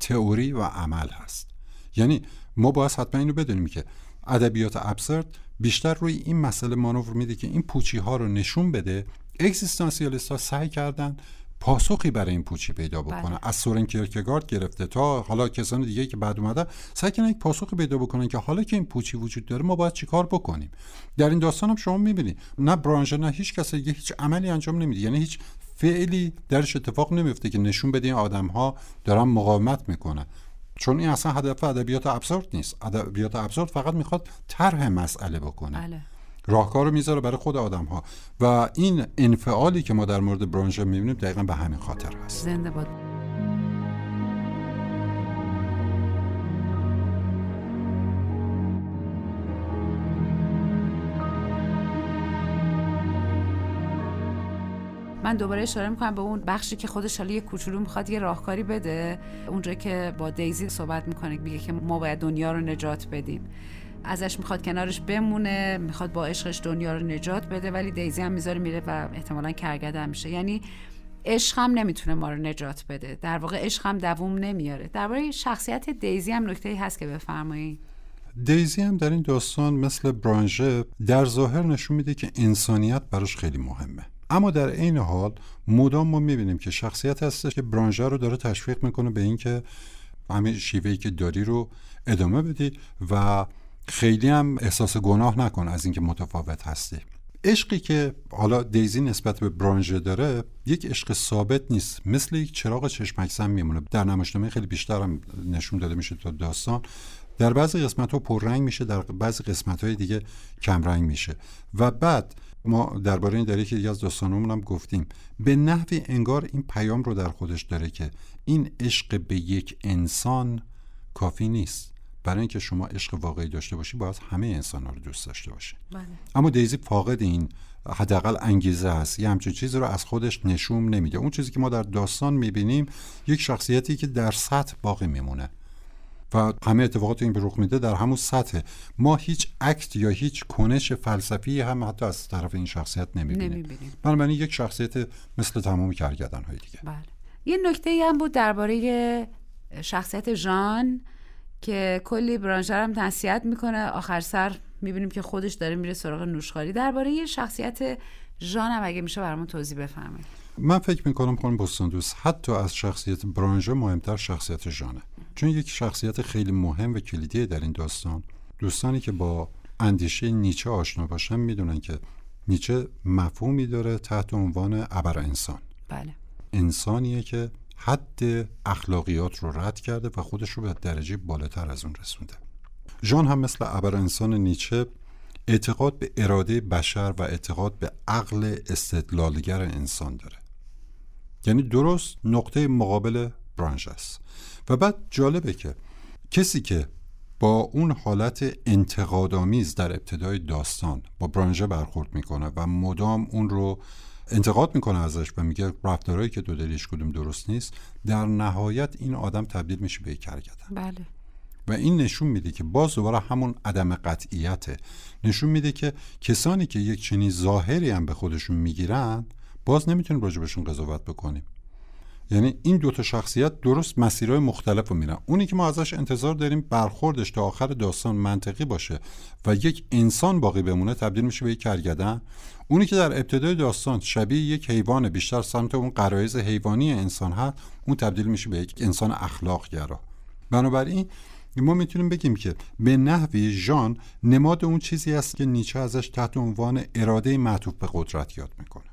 تئوری و عمل هست. یعنی ما باید حتما اینو بدونیم که ادبیات ابسرد بیشتر روی این مسئله مانور میده که این پوچی ها رو نشون بده. اگزیستانسیالیست ها سعی کردن پاسخی برای این پوچی پیدا بکنه. بله. از سورن کیرکگارد گرفته تا حالا کسان دیگه که بعد اومده سعی کردن یک پاسخی پیدا بکنن که حالا که این پوچی وجود داره ما باید چیکار بکنیم. در این داستان هم شما می‌بینید نه برانژه نه هیچ کسی دیگه هیچ عملی انجام نمیده. یعنی هیچ فعلی درش اتفاق نمیفته که نشون بده این آدم ها دارن مقاومت می‌کنن. چون این اصلا هدف ادبیات ابسورد نیست. ادبیات ابسورد فقط می‌خواد طرح مسئله بکنه. بله. راهکار رو می‌ذاره برای خود آدم ها و این انفعالی که ما در مورد برانژه می‌بینیم دقیقا به همین خاطر هست. زنده باد. من دوباره اشاره می‌کنم به اون بخشی که خودش حالا یه کوچولو می‌خواد یه راهکاری بده. اونجا که با دیزی صحبت می‌کنه میگه که ما باید دنیا رو نجات بدیم. ازش می‌خواد کنارش بمونه می‌خواد با عشقش دنیا رو نجات بده ولی دیزی هم می‌ذاره میره و احتمالا کرگده میشه. یعنی عشق هم نمی‌تونه ما رو نجات بده. در واقع عشق هم دووم نمیاره. درباره شخصیت دیزی هم نکته هست که بفرمایید دیزی هم در این داستان مثل برانژه در ظاهر نشون میده که انسانیت براش خیلی مهمه. اما در این حال مدام ما می‌بینیم که شخصیت هستش که برانژه رو داره تشویق می‌کنه به اینکه همین شیوهی که داری رو ادامه بدی و خیلی هم احساس گناه نکن از اینکه متفاوت هستی. عشقی که حالا دیزی نسبت به برانژه داره یک عشق ثابت نیست. مثل یک چراغ چشمکسم میمونه. در نمایشنامه خیلی بیشتر هم نشون داده میشه تا داستان. در بعضی قسمت ها پررنگ میشه در بعضی قسمت های دیگه کمرنگ میشه. و بعد ما درباره این در یکی دیگه از داستانمون هم گفتیم به نحوی انگار این پیام رو در خودش داره که این عشق به یک انسان کافی نیست. برای اینکه شما عشق واقعی داشته باشی باید همه انسان ها رو دوست داشته باشی. بله. اما دیزی فاقد این حداقل انگیزه هست. یه همچین چیزی رو از خودش نشون نمیده. اون چیزی که ما در داستان می‌بینیم یک شخصیتی که در سطح باقی میمونه. و همه اتفاقات این رخ میده در همون سطح. ما هیچ اکت یا هیچ کنش فلسفی هم حتی از طرف این شخصیت نمی‌بینیم. بنابراین یک شخصیت مثل تمام کرگدن های دیگه. بله. یه نکته هم بود درباره شخصیت ژان. که کلی برانژر هم نصیحت می‌کنه. آخر سر می‌بینیم که خودش داره میره سراغ نوشخاری. درباره شخصیت ژان هم اگه میشه برامون توضیح بفرمایید. من فکر می‌کنم خانم بستاندوس حتی از شخصیت برانژه مهمتر شخصیت ژانه. چون یک شخصیت خیلی مهم و کلیدی در این داستان. دوستانی که با اندیشه نیچه آشنا باشن می‌دونن که نیچه مفهومی داره تحت عنوان ابر انسان بله. انسانیه که حد اخلاقیات رو رد کرده و خودش رو به درجه بالاتر از اون رسونده. ژان هم مثل ابر انسان نیچه اعتقاد به اراده بشر و اعتقاد به عقل استدلالگر انسان داره. یعنی درست نقطه مقابل برانژ است. و بعد جالبه که کسی که با اون حالت انتقادآمیز در ابتدای داستان با برانژه برخورد می‌کنه و مدام اون رو انتقاد می‌کنه ازش و میگه رفتارهایی که دو دلیش کدوم درست نیست در نهایت این آدم تبدیل میشه به یک کرگدن بله. و این نشون میده که باز دوباره همون عدم قطعیته. نشون میده که کسانی که یک چنین ظاهری هم به خودشون می‌گیرن باز نمی‌تونیم راجبشون قضاوت بکنیم. یعنی این دوتا شخصیت درست مسیرهای مختلف رو میرن. اونی که ما ازش انتظار داریم برخوردش تا آخر داستان منطقی باشه و یک انسان باقی بمونه تبدیل میشه به یک کرگدن اونی که در ابتدای داستان شبیه یک حیوان بیشتر سمت اون قرایز حیوانی انسان هست اون تبدیل میشه به یک انسان اخلاق گرا بنابراین ما می‌تونیم بگیم که به نحوی ژان نماد اون چیزی است که نیچه ازش تحت عنوان اراده معطوف به قدرت یاد می‌کنه.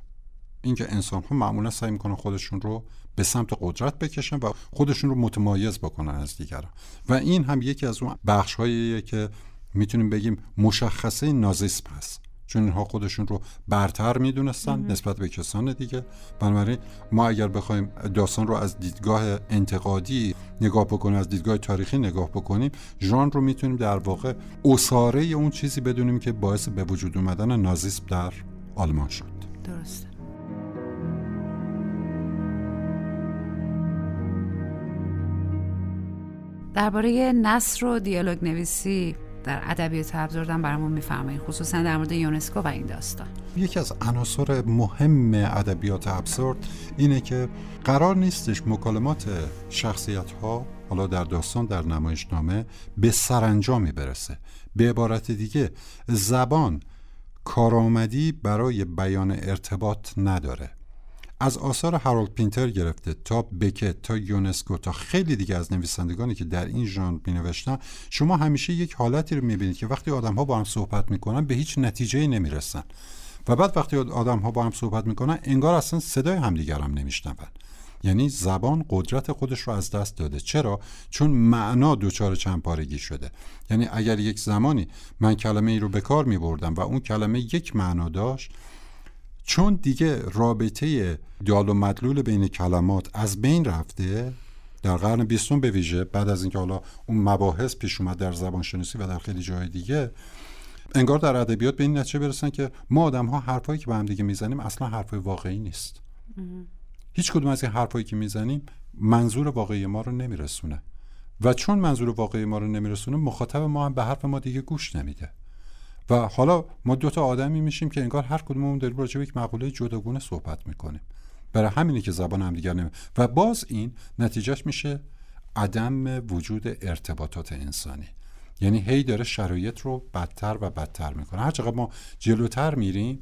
اینکه انسان ها معمولا سعی می‌کنن خودشون رو به سمت قدرت بکشن و خودشون رو متمایز بکنن از دیگران. و این هم یکی از اون بخش که می‌تونیم بگیم مشخصه نازیسم هست. چون اینها خودشون رو برتر می‌دونستن نسبت به کسان دیگه. بنابراین ما اگر بخوایم داستان رو از دیدگاه انتقادی نگاه بکنیم از دیدگاه تاریخی نگاه بکنیم ژان رو می‌تونیم در واقع اساره اون چیزی بدونیم که باعث به وجود اومدن نازیسم در آلمان شد. درسته. درباره نصر و دیالوگ نویسی در ادبیات ابزاردن برامون میفرمایید خصوصا در مورد یونسکو و این داستان. یکی از عناصر مهم ادبیات ابزارد اینه که قرار نیستش مکالمات شخصیت ها حالا در داستان در نمایشنامه به سرانجامی برسه. به عبارت دیگه زبان کارآمدی برای بیان ارتباط نداره. از آثار هارولد پینتر گرفته تا بکت تا یونسکو تا خیلی دیگه از نویسندگانی که در این ژانر می نوشتن شما همیشه یک حالتی رو می‌بینید که وقتی آدم ها با هم صحبت می‌کنن به هیچ نتیجه نمی‌رسن. و بعد وقتی آدم ها با هم صحبت می‌کنن انگار اصلا صدای همدیگر هم نمیشنون. یعنی زبان قدرت خودش رو از دست داده. چرا؟ چون معنا دوچار چند پارگی شده. یعنی اگر یک زمانی من کلمه ای رو به کار می بردم و اون کلمه یک معنا داشت چون دیگه رابطه دال و مدلول بین کلمات از بین رفته در قرن بیستم به ویژه بعد از اینکه حالا اون مباحث پیش اومد در زبان شناسی و در خیلی جای دیگه انگار در ادبیات به این نتیجه برسن که ما آدم ها حرفایی که با هم دیگه می‌زنیم اصلا حرفای واقعی نیست. هیچ کدوم از این حرفایی که می‌زنیم منظور واقعی ما رو نمیرسونه. و چون منظور واقعی ما رو نمیرسونه مخاطب ما هم به حرف ما دیگه گوش نمیده. و حالا ما دو تا آدمی میشیم که انگار هر کدوممون داریم راجع به یک مقوله جداگونه صحبت می‌کنیم برای همینه که زبان هم دیگر نمی و باز این نتیجهش میشه عدم وجود ارتباطات انسانی. یعنی هی داره شرایط رو بدتر و بدتر می‌کنه. هر چقدر ما جلوتر میریم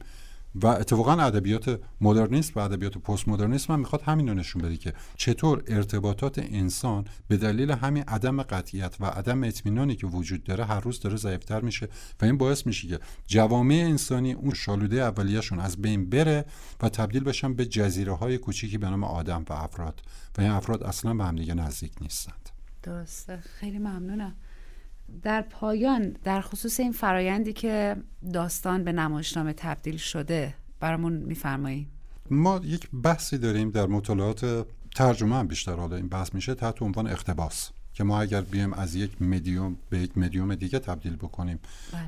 و اتفاقا ادبیات مدرنیسم و ادبیات پست مدرنیسم هم می‌خواد همین رو نشون بده که چطور ارتباطات انسان به دلیل همین عدم قطعیت و عدم اطمینانی که وجود داره هر روز داره ضعیفتر میشه و این باعث میشه که جوامع انسانی اون شالوده اولیهشون از بین بره و تبدیل بشن به جزیره های کوچیکی به نام آدم و افراد. و این افراد اصلا به هم دیگه نزدیک نیستند. درسته. خیلی ممنونم. در پایان در خصوص این فرایندی که داستان به نمایشنامه تبدیل شده برامون میفرمایید ما یک بحثی داریم در مطالعات ترجمه هم بیشتر حالا این بحث میشه تحت عنوان اقتباس. که ما اگر بیم از یک مدیوم به یک مدیوم دیگه تبدیل بکنیم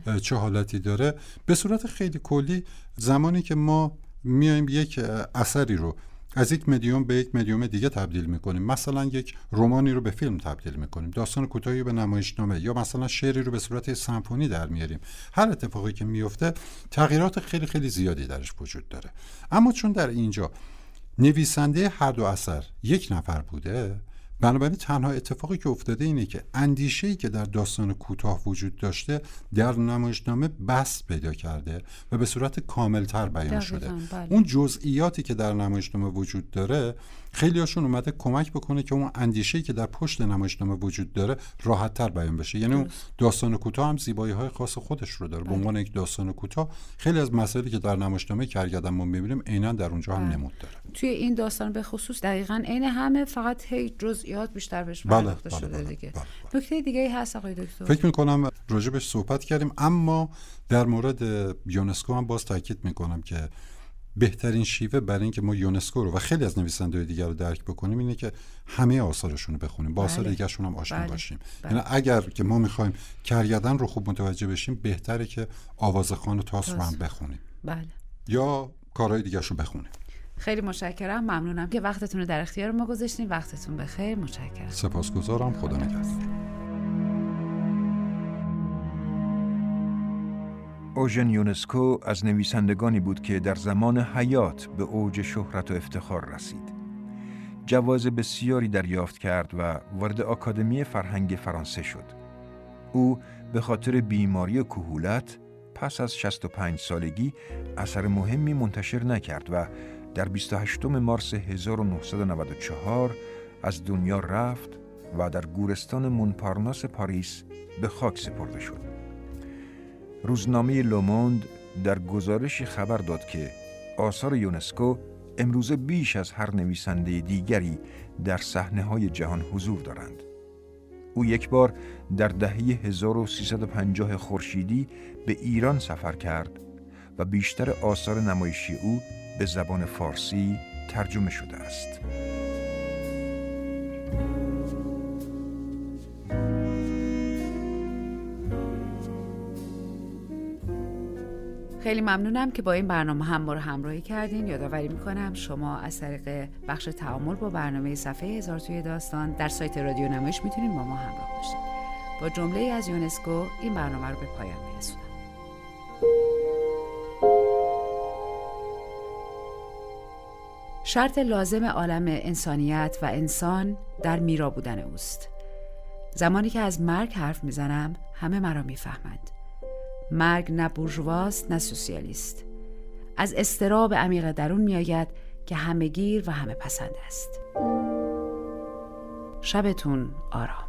بله. چه حالتی داره؟ به صورت خیلی کلی زمانی که ما میایم یک اثری رو از یک مدیوم به یک مدیوم دیگه تبدیل می‌کنیم. مثلا یک رومانی رو به فیلم تبدیل می‌کنیم. داستان کوتاهی به نمایشنامه یا مثلا شعری رو به صورت سمفونی در میاریم. هر اتفاقی که میفته تغییرات خیلی خیلی زیادی درش وجود داره. اما چون در اینجا نویسنده هر دو اثر یک نفر بوده بنابراین تنها اتفاقی که افتاده اینه که اندیشه ای که در داستان کوتاه وجود داشته در نمایشنامه بس پیدا کرده و به صورت کاملتر بیان شده بله. اون جزئیاتی که در نمایشنامه وجود داره خیلی هاشون اومده کمک بکنه که اون اندیشه که در پشت نمایشنامه وجود داره راحت تر بیان بشه یعنی اون داستان کوتاه هم زیبایی های خاص خودش رو داره به بله. عنوان یک داستان کوتاه خیلی از مسائلی که در نمایشنامه کرگدن ما می‌بینیم عینا در اونجا هم بله. نمود داره توی این داستان به خصوص دقیقا عین همه فقط هی جزئیات بیشتر بهش بله. شده دیگه نکته دیگه هست آقای دکتر فکر می‌کنم راجبش صحبت کردیم اما در مورد یونسکو هم باز تاکید می‌کنم که بهترین شیوه برای اینکه ما یونسکو رو و خیلی از نویسنده دیگر رو درک بکنیم اینه که همه آثارشون رو بخونیم. با آثار بله. هم آشنا بله. باشیم. بله. یعنی اگر که ما می‌خوایم کرگدن رو خوب متوجه بشیم بهتره که آوازخان و تاس رو هم بخونیم. بله. یا کارهای دیگرش رو بخونیم. خیلی متشکرم. ممنونم که وقتتون رو در اختیار ما گذاشتین. وقتتون بخیر. متشکرم. سپاسگزارم. خدا نگهدار. اوژن یونسکو از نویسندگانی بود که در زمان حیات به اوج شهرت و افتخار رسید. جواز بسیاری دریافت کرد و وارد آکادمی فرهنگ فرانسه شد. او به خاطر بیماری کهولت پس از 65 سالگی اثر مهمی منتشر نکرد و در 28 مارس 1994 از دنیا رفت و در گورستان مونپارناس پاریس به خاک سپرده شد. روزنامه لوموند در گزارشی خبر داد که آثار یونسکو امروزه بیش از هر نویسنده دیگری در صحنه های جهان حضور دارند. او یک بار در دهه 1350 خورشیدی به ایران سفر کرد و بیشتر آثار نمایشی او به زبان فارسی ترجمه شده است. خیلی ممنونم که با این برنامه هم ما رو همراهی کردین. یادآوری می‌کنم شما از طریق بخش تعامل با برنامه صفحه هزار توی داستان در سایت رادیو نمایش می‌تونید با ما همراه باشید. با جمله از یونسکو این برنامه رو به پایان میرسونم. شرط لازم عالم انسانیت و انسان در میرا بودن اوست. زمانی که از مرگ حرف می‌زنم همه مرا می‌فهمند. مرگ نه بورژواست نه سوسیالیست. از استراب عمیق درون میآید که همه گیر و همه پسند است. شبتون آرام.